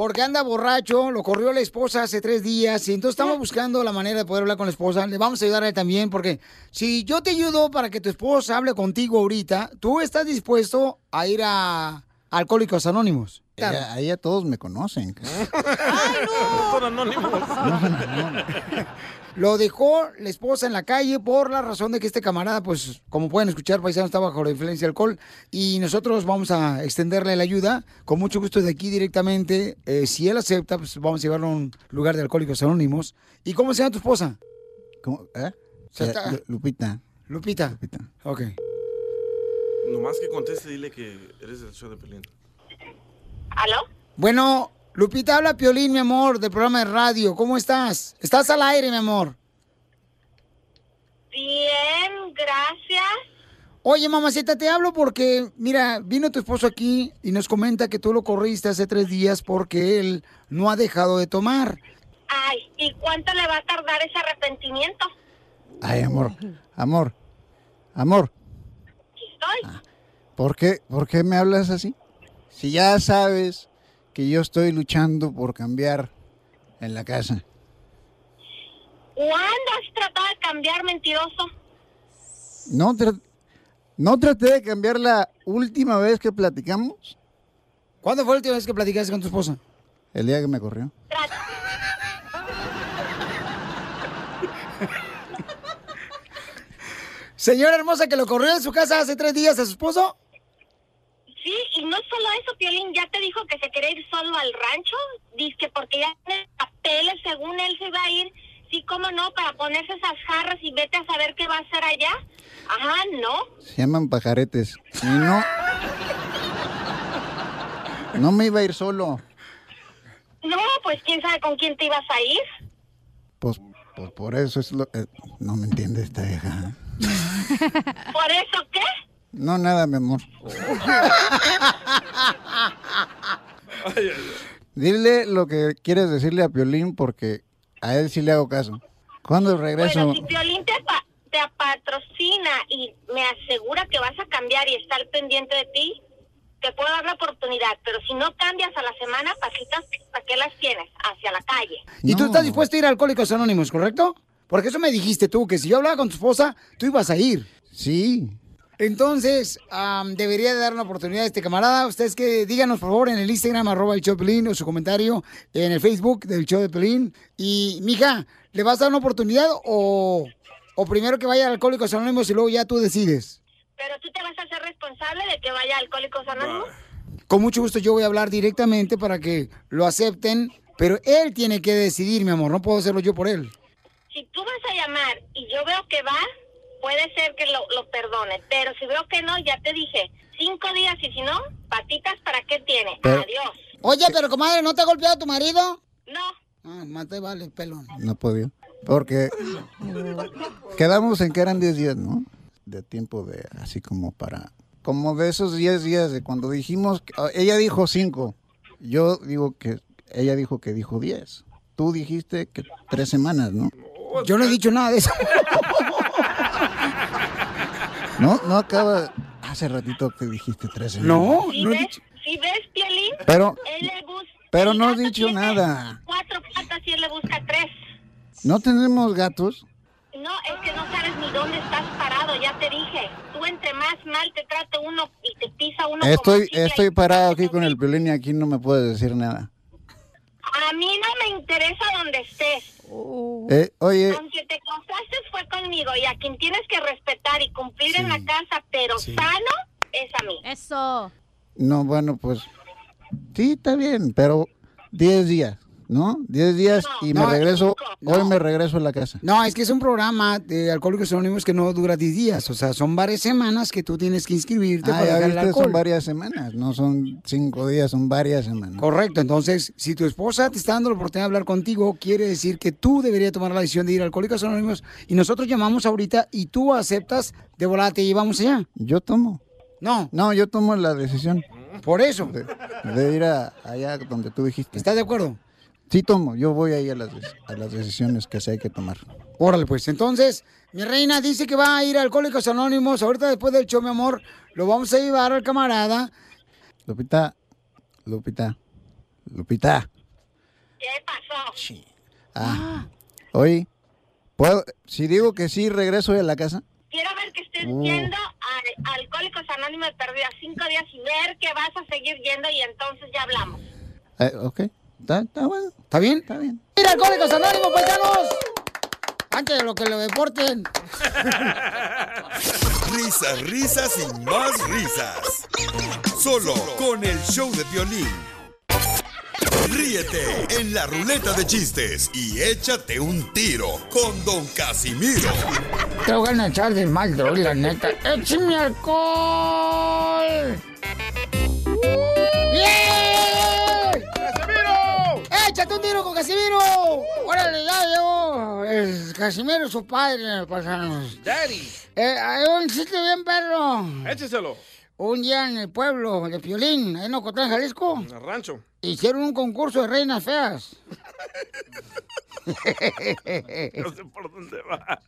porque anda borracho, lo corrió la esposa hace tres días y entonces estamos buscando la manera de poder hablar con la esposa. Le vamos a ayudar a él también porque si yo te ayudo para que tu esposa hable contigo ahorita, tú estás dispuesto a ir a Alcohólicos Anónimos. Ella- a ella todos me conocen. [LAUGHS] Son anónimos. [LAUGHS] Lo dejó la esposa en la calle por la razón de que este camarada, pues, como pueden escuchar, paisano está bajo la influencia del alcohol y nosotros vamos a extenderle la ayuda con mucho gusto de aquí directamente. Eh, si él acepta, pues vamos a llevarlo a un lugar de alcohólicos anónimos. ¿Y cómo se llama tu esposa? ¿Cómo? ¿Eh? Se Eh, está- Lupita. Lupita. Lupita. Ok. Nomás que conteste, dile que eres del show de Pelín. ¿Aló? Bueno, Lupita, habla Piolín, mi amor, del programa de radio. ¿Cómo estás? Estás al aire, mi amor. Bien, gracias. Oye, mamacita, te hablo porque, mira, vino tu esposo aquí y nos comenta que tú lo corriste hace tres días porque él no ha dejado de tomar. Ay, ¿y cuánto le va a tardar ese arrepentimiento? Ay, amor, amor, amor. Aquí estoy. ¿Por qué, ¿Por qué me hablas así? Si ya sabes que yo estoy luchando por cambiar en la casa. ¿Cuándo has tratado de cambiar, mentiroso? No, tra- no traté de cambiar la última vez que platicamos. ¿Cuándo fue la última vez que platicaste con tu esposa? El día que me corrió. [LAUGHS] Señora hermosa que lo corrió de su casa hace tres días a su esposo. Solo eso, Piolín, ya te dijo que se quería ir solo al rancho. Dice que porque ya tiene papeles, según él se iba a ir Sí, cómo no, para ponerse esas jarras y vete a saber qué va a hacer allá. Ajá, no. Se llaman pajaretes. Y no. No me iba a ir solo. No, pues quién sabe con quién te ibas a ir. Pues, pues por eso es lo. eh, no me entiende esta vieja. ¿Por eso qué? No, nada, mi amor. Dile lo que quieres decirle a Piolín porque a él sí le hago caso. ¿Cuándo regreso? Bueno, si Piolín te, pa- te patrocina y me asegura que vas a cambiar y estar pendiente de ti, te puedo dar la oportunidad. Pero si no cambias a la semana, pasitas, ¿para qué las tienes? Hacia la calle. Y tú estás dispuesto a ir a Alcohólicos Anónimos, ¿correcto? Porque eso me dijiste tú, que si yo hablaba con tu esposa, tú ibas a ir. Sí. Entonces, am, debería de dar una oportunidad a este camarada. Ustedes que díganos, por favor, en el Instagram, arroba el show de Pelín, o su comentario en el Facebook del show de Pelín. Y, mija, ¿le vas a dar una oportunidad o, o primero que vaya a Alcohólicos Anónimos y luego ya tú decides? Pero tú te vas a hacer responsable de que vaya a Alcohólicos Anónimos. Con mucho gusto yo voy a hablar directamente para que lo acepten, pero él tiene que decidir, mi amor, no puedo hacerlo yo por él. Si tú vas a llamar y yo veo que va, puede ser que lo, lo perdone. Pero si veo que no, ya te dije, cinco días y si no, patitas, ¿para qué tiene? Pero- Adiós. Oye, pero comadre, ¿no te ha golpeado tu marido? No. Ah, mate, vale, pelón. No podía. Porque quedamos en que eran 10 días, ¿no? De tiempo de, así como para, como de esos 10 días de cuando dijimos, que- ella dijo 5, yo digo que, ella dijo que dijo 10. Tú dijiste que tres semanas, ¿no? Yo no he dicho nada de eso. [LAUGHS] No, no acaba, hace ratito que dijiste tres semanas. No, ¿Sí ves, ¿Sí ves, Piolín? Pero- Él le bus- pero no gato dicho nada. Cuatro patas y él le busca tres. No tenemos gatos. No, es que no sabes ni dónde estás parado, ya te dije. Tú entre más mal te trate uno y te pisa uno Estoy, estoy parado aquí con el violín y aquí no me puedes decir nada. A mí no me interesa donde estés. Eh, oye, Aunque te casaste fue conmigo y a quien tienes que respetar y cumplir en la casa, pero sano, es a mí. Eso. no, bueno, pues sí, está bien, pero 10 días, ¿no? 10 días y me No, regreso, hoy me regreso a la casa. No, es que es un programa de Alcohólicos Anónimos que no dura 10 días. O sea, son varias semanas que tú tienes que inscribirte Ah, para ya viste, alcohol. son varias semanas, no son 5 días, son varias semanas. Correcto, entonces, si tu esposa te está dando la oportunidad de hablar contigo, quiere decir que tú deberías tomar la decisión de ir a Alcohólicos Anónimos y nosotros llamamos ahorita y tú aceptas, de volada te llevamos allá. Yo tomo. No. No, yo tomo la decisión. Por eso. De, de ir a, allá donde tú dijiste. ¿Estás de acuerdo? Sí tomo, yo voy ahí a las, a las decisiones que se hay que tomar. Órale, pues. Entonces, mi reina dice que va a ir a Alcohólicos Anónimos. Ahorita después del show, mi amor, lo vamos a llevar al camarada. Lupita, Lupita, Lupita. ¿Qué pasó? Ah, oye, ¿puedo, si digo que sí, regreso a la casa. Quiero ver que estés Uh. yendo a Alcohólicos Anónimos perdida cinco días y ver que vas a seguir yendo y entonces ya hablamos. Eh, ok, está, está bueno. ¿Está bien? Está bien. ¡Mira, Alcohólicos Anónimos, paisanos! Antes de lo que lo deporten. [LAUGHS] Risas, risas y más risas. Solo con el show de violín. Ríete en la ruleta de chistes y échate un tiro con Don Casimiro. Te voy a echar de mal, la neta. ¡Échame alcohol! ¡Échate un tiro con Casimiro! ¡Órale, ya llegó! El Casimiro, su padre, paisanos. Daddy. Eh, hay un chiste bien, perro. Écheselo. Un día en el pueblo de Piolín, en Ocotlán, Jalisco, En el rancho. Hicieron un concurso de reinas feas. [LAUGHS] No sé por dónde va.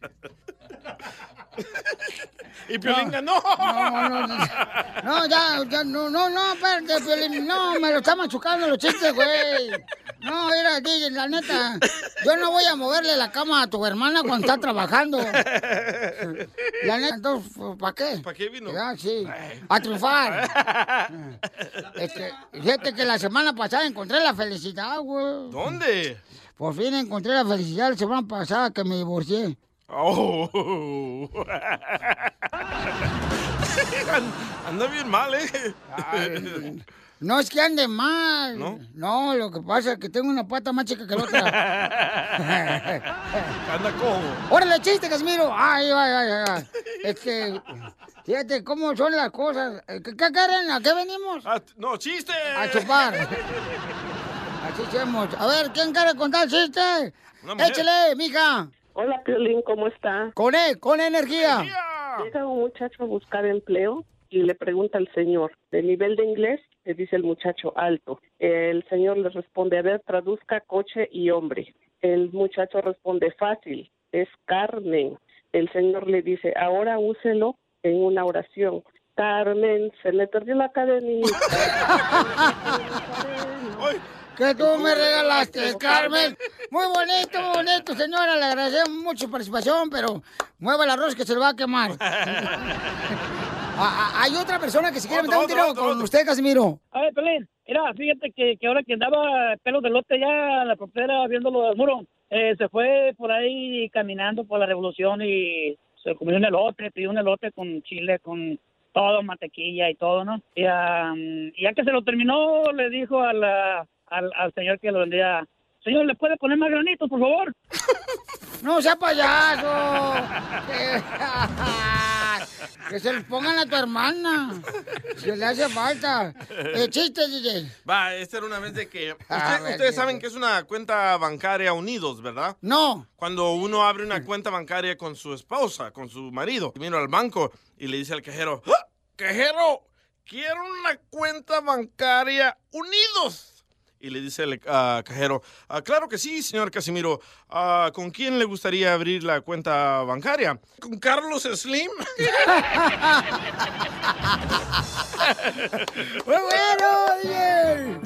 y Piolín ganó. No, no, no. No, ya, ya, no, no, no, espérate, Piolín. No, me lo está machucando los chistes, güey. No, mira, DJ, la neta. Yo no voy a moverle la cama a tu hermana cuando está trabajando. La neta, entonces, ¿para qué? ¿Para qué vino? Ya, sí. A triunfar. [LAUGHS] Este, fíjate que la semana pasada encontré la felicidad, güey. ¿Dónde? Por fin encontré la felicidad la semana pasada que me divorcié. Oh. [LAUGHS] Anda bien mal, ¿eh? No es que ande mal. ¿No? No, lo que pasa es que tengo una pata más chica que la otra. [LAUGHS] Anda cojo. ¡Órale, chiste, Casimiro! ¡Ay, ay, ay, ay! Es que, fíjate cómo son las cosas. Eh, ¿Qué, qué quieren? ¿A qué venimos? no, chiste. A chupar. Así hacemos. A ver, ¿quién quiere contar chiste? Una mujer. Échale, mija. Hola, Piolín, ¿cómo está? Con E, con energía. Llega un muchacho a buscar empleo y le pregunta al señor, ¿de nivel de inglés? Le dice el muchacho, alto. El señor le responde, a ver, traduzca coche y hombre. El muchacho responde, fácil, es Carmen. El señor le dice, ahora úselo en una oración. Carmen, se me perdió la cadenita. [LAUGHS] Que tú me regalaste, Carmen. Muy bonito, muy bonito, señora. Le agradecemos mucho su participación, pero mueva el arroz que se le va a quemar. [LAUGHS] Hay otra persona que se quiere meter un tiro con usted, Casimiro. A ver, Pelín, mira, fíjate que, que ahora que andaba pelo de lote ya en la frontera viéndolo del muro, eh, se fue por ahí caminando por la revolución y se comió un elote, pidió un elote con chile, con todo, mantequilla y todo, ¿no? Y, y ya que se lo terminó, le dijo a la- al, al señor que lo vendía, señor, ¿le puede poner más granitos, por favor? [LAUGHS] No sea payaso. [LAUGHS] que se los pongan a tu hermana. Si le hace falta. Eh, chiste, DJ. Va, esta era una vez de que... A Usted- ver, ustedes saben que es una cuenta bancaria unidos, ¿verdad? No. Cuando uno abre una cuenta bancaria con su esposa, con su marido, vino al banco y le dice al cajero, ¡Ah! cajero, quiero una cuenta bancaria unidos. Y le dice el ah, cajero, "Ah, claro que sí, señor Casimiro. Ah, ¿Con quién le gustaría abrir la cuenta bancaria? ¿Con Carlos Slim? [LAUGHS] ¡Muy bueno, DJ!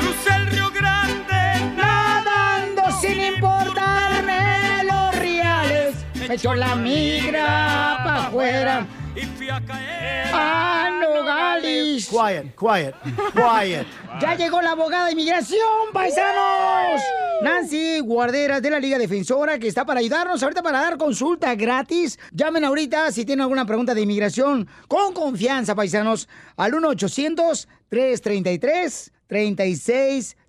Crucé el Río Grande Nadando sin importarme los reales. Me echó la migra para afuera. Y fui a caer ¡Ah, Nogales! Quiet, quiet, quiet. Ya llegó la abogada de inmigración, paisanos. Nancy Guarderas de la Liga Defensora que está para ayudarnos ahorita para dar consulta gratis. Llamen ahorita si tienen alguna pregunta de inmigración con confianza, paisanos, al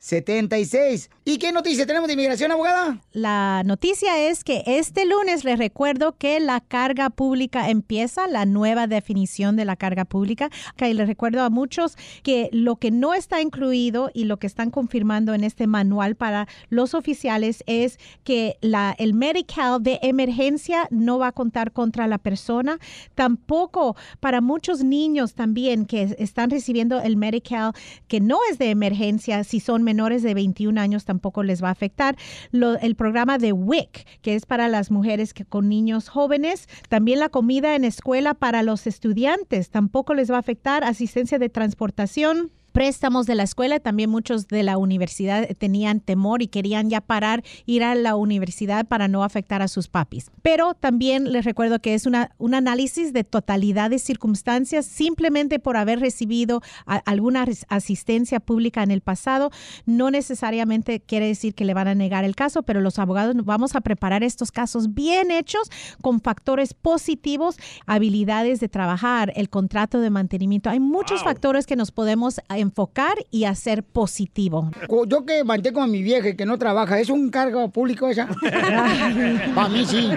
1-800-333-3676. ¿Y qué noticia tenemos de inmigración, abogada? La noticia es que este lunes les recuerdo que la carga pública empieza, la nueva definición de la carga pública. Que les recuerdo a muchos que lo que no está incluido y lo que están confirmando en este manual para los oficiales es que la, el medical de emergencia no va a contar contra la persona. Tampoco para muchos niños también que están recibiendo el medical que no es de emergencia, si son menores de 21 años tampoco les va a afectar. Lo- el programa de WIC, que es para las mujeres que, con niños jóvenes, también la comida en escuela para los estudiantes, tampoco les va a afectar. Asistencia de transportación préstamos de la escuela, también muchos de la universidad tenían temor y querían ya parar ir a la universidad para no afectar a sus papis. Pero también les recuerdo que es una, un análisis de totalidad de circunstancias, simplemente por haber recibido a- alguna asistencia pública en el pasado, no necesariamente quiere decir que le van a negar el caso, pero los abogados vamos a preparar estos casos bien hechos con factores positivos, habilidades de trabajar, el contrato de mantenimiento. Hay muchos factores que nos podemos enfocar y hacer positivo. Yo que mantengo a mi vieja que no trabaja, ¿es un cargo público esa? [LAUGHS] Para mí sí.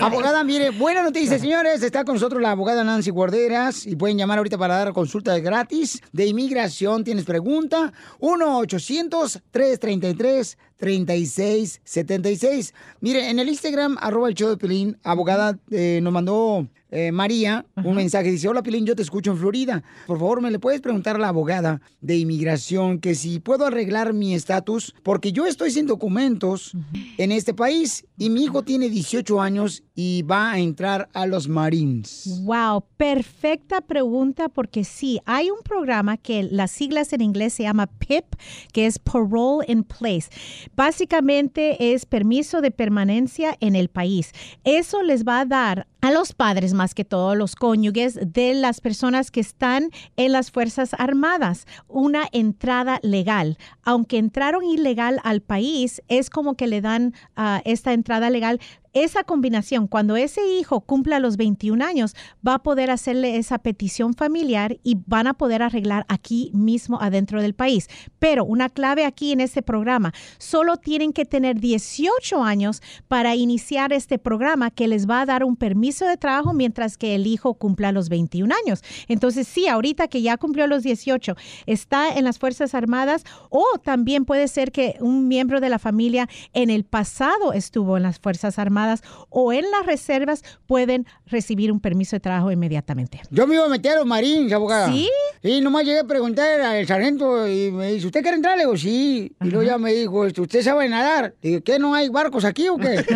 abogada, mire, buena noticia, señores. Está con nosotros la abogada Nancy Guarderas y pueden llamar ahorita para dar consulta gratis de inmigración. ¿Tienes pregunta? 1-800-333-3676. Mire, en el Instagram, arroba el show de Pelín, abogada eh, nos mandó eh, María un mensaje. Dice, hola Pilín, yo te escucho en Florida. Por favor, ¿me le puedes preguntar a la abogada de inmigración que si puedo arreglar mi estatus? Porque yo estoy sin documentos en este país y mi hijo tiene 18 años y va a entrar a los Marines. Wow, perfecta pregunta porque sí, hay un programa que las siglas en inglés se llama PIP, que es Parole in Place. Básicamente es permiso de permanencia en el país. Eso les va a dar a los padres, más que todo, los cónyuges de las personas que están en las Fuerzas Armadas, una entrada legal. Aunque entraron ilegal al país, es como que le dan ah, esta entrada legal esa combinación, cuando ese hijo cumpla los 21 años, va a poder hacerle esa petición familiar y van a poder arreglar aquí mismo adentro del país. Pero una clave aquí en este programa, solo tienen que tener 18 años para iniciar este programa que les va a dar un permiso de trabajo mientras que el hijo cumpla los 21 años. Entonces, sí, ahorita que ya cumplió los 18, está en las Fuerzas Armadas o también puede ser que un miembro de la familia en el pasado estuvo en las Fuerzas Armadas o en las reservas pueden recibir un permiso de trabajo inmediatamente. Yo me iba a meter a los marines, abogada. ¿Sí? Y nomás llegué a preguntar al sargento y me dice, ¿usted quiere entrar? Le digo, sí. Y luego ya me dijo, "Este, ¿usted sabe nadar? Le digo, ¿qué, no hay barcos aquí o qué? [LAUGHS]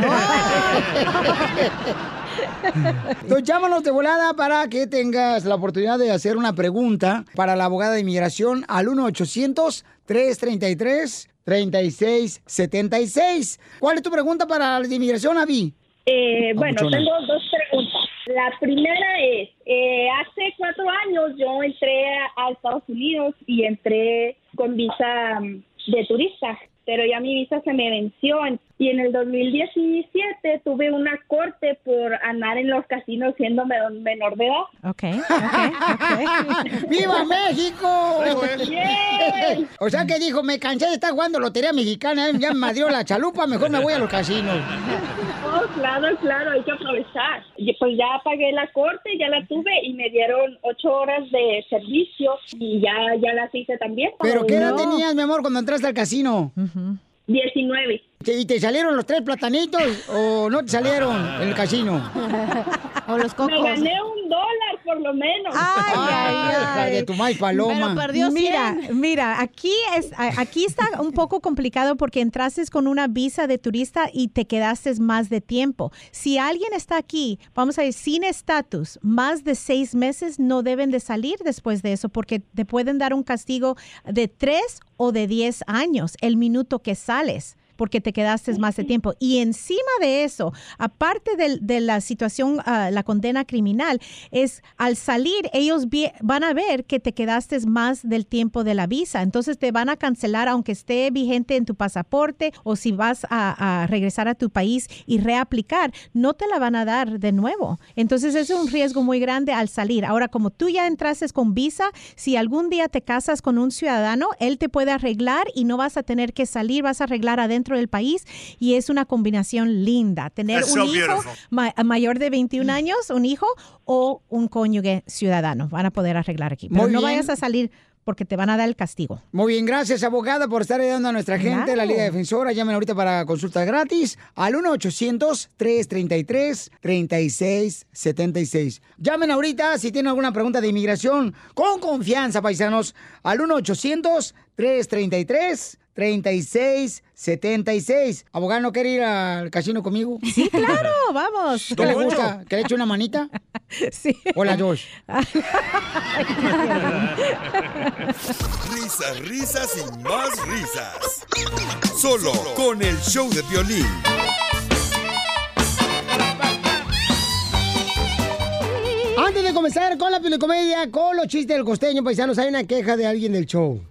Entonces [LAUGHS] llámanos de volada para que tengas la oportunidad de hacer una pregunta para la abogada de inmigración al 1-800-333-3676. ¿Cuál es tu pregunta para la inmigración, Avi? Eh, bueno, Papuchona. tengo dos preguntas. La primera es, eh, hace cuatro años yo entré a Estados Unidos y entré con visa mm, de turista, pero ya mi visa se me venció en- y en el 2017 tuve una corte por andar en los casinos siendo men- menor de edad. Ok, [LAUGHS] ¡Viva México! Yay. o sea que dijo, me cansé de estar jugando lotería mexicana, ya me madrió la chalupa, mejor me voy a los casinos. Oh, claro, claro, hay que aprovechar. Y pues ya pagué la corte, ya la tuve y me dieron ocho horas de servicio y ya, ya las hice también. ¿Pero qué edad No. tenías, mi amor, cuando entraste al casino? 19. ¿Y te salieron los tres platanitos o no te salieron en el casino? o los Me gané un dólar por lo menos. Ay, ay, hija ay. de tu paloma. Mira, mira, aquí es, a- aquí está un poco complicado porque entraste con una visa de turista y te quedaste más de tiempo. Si alguien está aquí, vamos a decir, sin estatus, más de seis meses, no deben de salir después de eso porque te pueden dar un castigo de tres o de diez años el minuto que sales porque te quedaste más de tiempo. Y encima de eso, aparte de, la situación, ah, la condena criminal, es al salir, ellos van a ver que te quedaste más del tiempo de la visa. Entonces te van a cancelar aunque esté vigente en tu pasaporte o si vas a, a regresar a tu país y reaplicar, no te la van a dar de nuevo. Entonces es un riesgo muy grande al salir. Ahora, como tú ya entraste con visa, si algún día te casas con un ciudadano, él te puede arreglar y no vas a tener que salir, vas a arreglar adentro del país y es una combinación linda. Tener That's un so hijo ma- mayor de 21 años, un hijo o un cónyuge ciudadano. Van a poder arreglar aquí. Pero Muy no bien. vayas a salir porque te van a dar el castigo. Muy bien, gracias abogada por estar ayudando a nuestra gente, Claro. la Liga Defensora. Llamen ahorita para consultas gratis al 1-800-333-3676. Llamen ahorita si tienen alguna pregunta de inmigración con confianza, paisanos, al 1-800-333-3676. Abogado, ¿no quiere ir al casino conmigo? Sí, claro, vamos. ¿Qué le gusta? ¿Que le eche una manita? [LAUGHS] Sí. O las dos. Risas, risas y más risas. Solo con el show de violín. Antes de comenzar con la comedia, con los chistes del costeño, paisanos, hay una queja de alguien del show.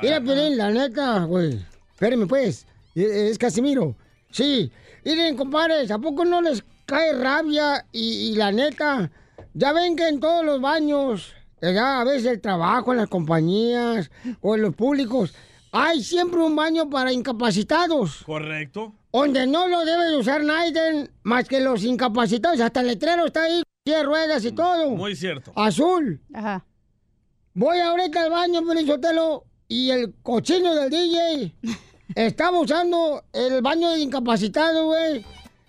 Mira, Piolín, la neta, güey. Espérenme, pues. Es es Casimiro. Sí. Miren, compadres, ¿a poco no les cae rabia? Y, y la neta, ya ven que en todos los baños, ya a veces el trabajo, en las compañías o en los públicos, hay siempre un baño para incapacitados. Correcto. Donde no lo debe de usar nadie más que los incapacitados. Hasta el letrero está ahí, de ruedas y todo. Muy cierto. Azul. Ajá. Voy ahorita al baño, Sotelo, y el cochino del DJ [LAUGHS] estaba usando el baño de incapacitado, güey.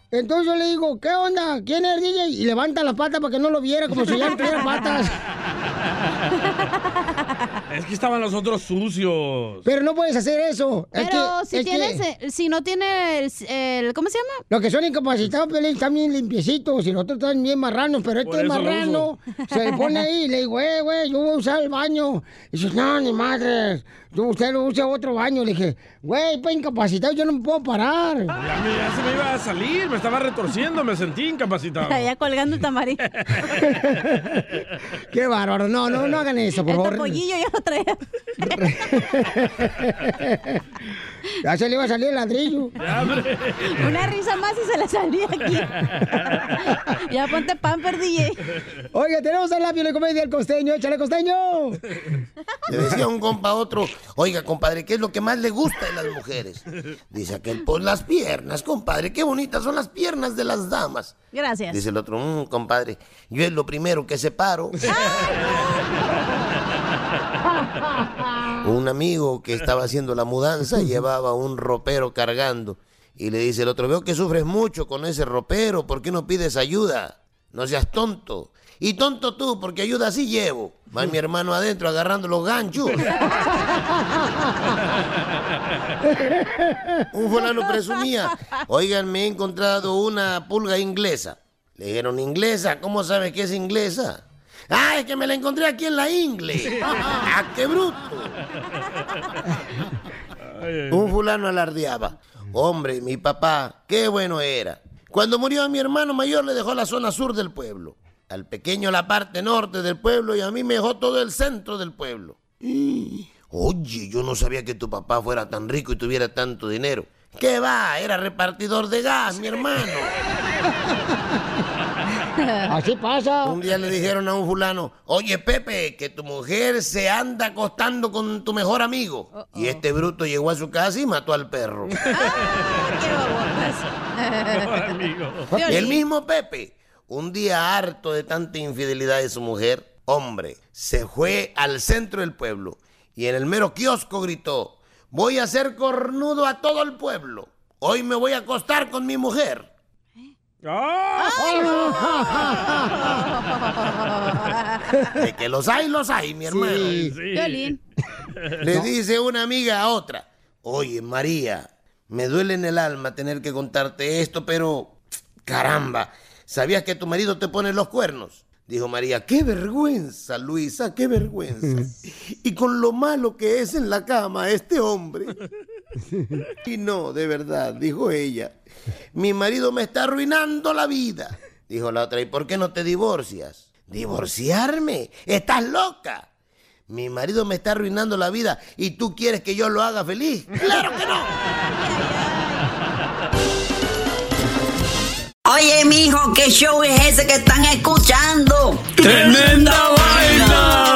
Entonces yo le digo, ¿qué onda? ¿Quién es el DJ? Y levanta la pata para que no lo viera, como si ya no tuviera patas. [LAUGHS] Es que estaban los otros sucios. Pero no puedes hacer eso. Es Pero que- si es tienes, eh, si no tiene el, el- ¿cómo se llama? Los que son incapacitados, Piolín, están bien limpiecitos y los otros están bien marranos, pero este marrano se le pone ahí y le digo, güey, güey, yo voy a usar el baño. Y dice, no, ni madre, yo, usted lo usa otro baño. Le dije, güey, pues incapacitado, yo no me puedo parar. Ya, me- ya se me iba a salir, me estaba retorciendo, me sentí incapacitado. [LAUGHS] Allá colgando el tamarindo. [LAUGHS] Qué bárbaro. No, no, no hagan eso, por El favor. topollillo ya lo traía. [LAUGHS] Ya se le iba a salir el ladrillo. [LAUGHS] Una risa más y se le salía aquí. [LAUGHS] ya ponte pamper, DJ. Oiga, tenemos al labio de comedia el costeño. Échale, costeño. Le decía un compa a otro, oiga, compadre, ¿qué es lo que más le gusta de las mujeres? Dice aquel, pues las piernas, compadre, qué bonitas son las piernas de las damas. Gracias. Dice el otro, "Mm, compadre, yo es lo primero que separo. [LAUGHS] un amigo que estaba haciendo la mudanza llevaba un ropero cargando y le dice el otro, veo que sufres mucho con ese ropero, ¿por qué no pides ayuda? No seas tonto. Y tonto tú, porque ayuda sí llevo. Va mi hermano adentro agarrando los ganchos. Un fulano presumía, oigan, me he encontrado una pulga inglesa. Le dijeron, ¿inglesa? ¿Cómo sabes que es inglesa? Ah, es que me la encontré aquí en la ingle. [LAUGHS] ¡Ah, qué bruto! Un fulano alardeaba. Hombre, mi papá, qué bueno era. Cuando murió mi hermano mayor le dejó la zona sur del pueblo. Al pequeño la parte norte del pueblo y a mí me dejó todo el centro del pueblo. Oye, yo no sabía que tu papá fuera tan rico y tuviera tanto dinero. ¿Qué va? Era repartidor de gas, mi hermano. [LAUGHS] [LAUGHS] Así pasa. Un día le dijeron a un fulano, oye Pepe, que tu mujer se anda acostando con tu mejor amigo. Y este bruto llegó a su casa y mató al perro. [LAUGHS] El mismo Pepe, un día harto de tanta infidelidad de su mujer, hombre, se fue al centro del pueblo y en el mero kiosco gritó, voy a hacer cornudo a todo el pueblo. Hoy me voy a acostar con mi mujer. De que los hay, los hay, mi hermano. Violín. Le dice una amiga a otra, oye María, me duele en el alma tener que contarte esto, pero caramba, ¿sabías que tu marido te pone los cuernos? Dijo María, qué vergüenza, Luisa, qué vergüenza. [LAUGHS] Y con lo malo que es en la cama este hombre. [LAUGHS] Y no, de verdad, dijo ella, mi marido me está arruinando la vida. Dijo la otra, ¿y por qué no te divorcias? ¿Divorciarme? ¿Estás loca? Mi marido me está arruinando la vida y tú quieres que yo lo haga feliz. ¡Claro que no! Oye, mijo, ¿qué show es ese que están escuchando? ¡Tremenda vaina!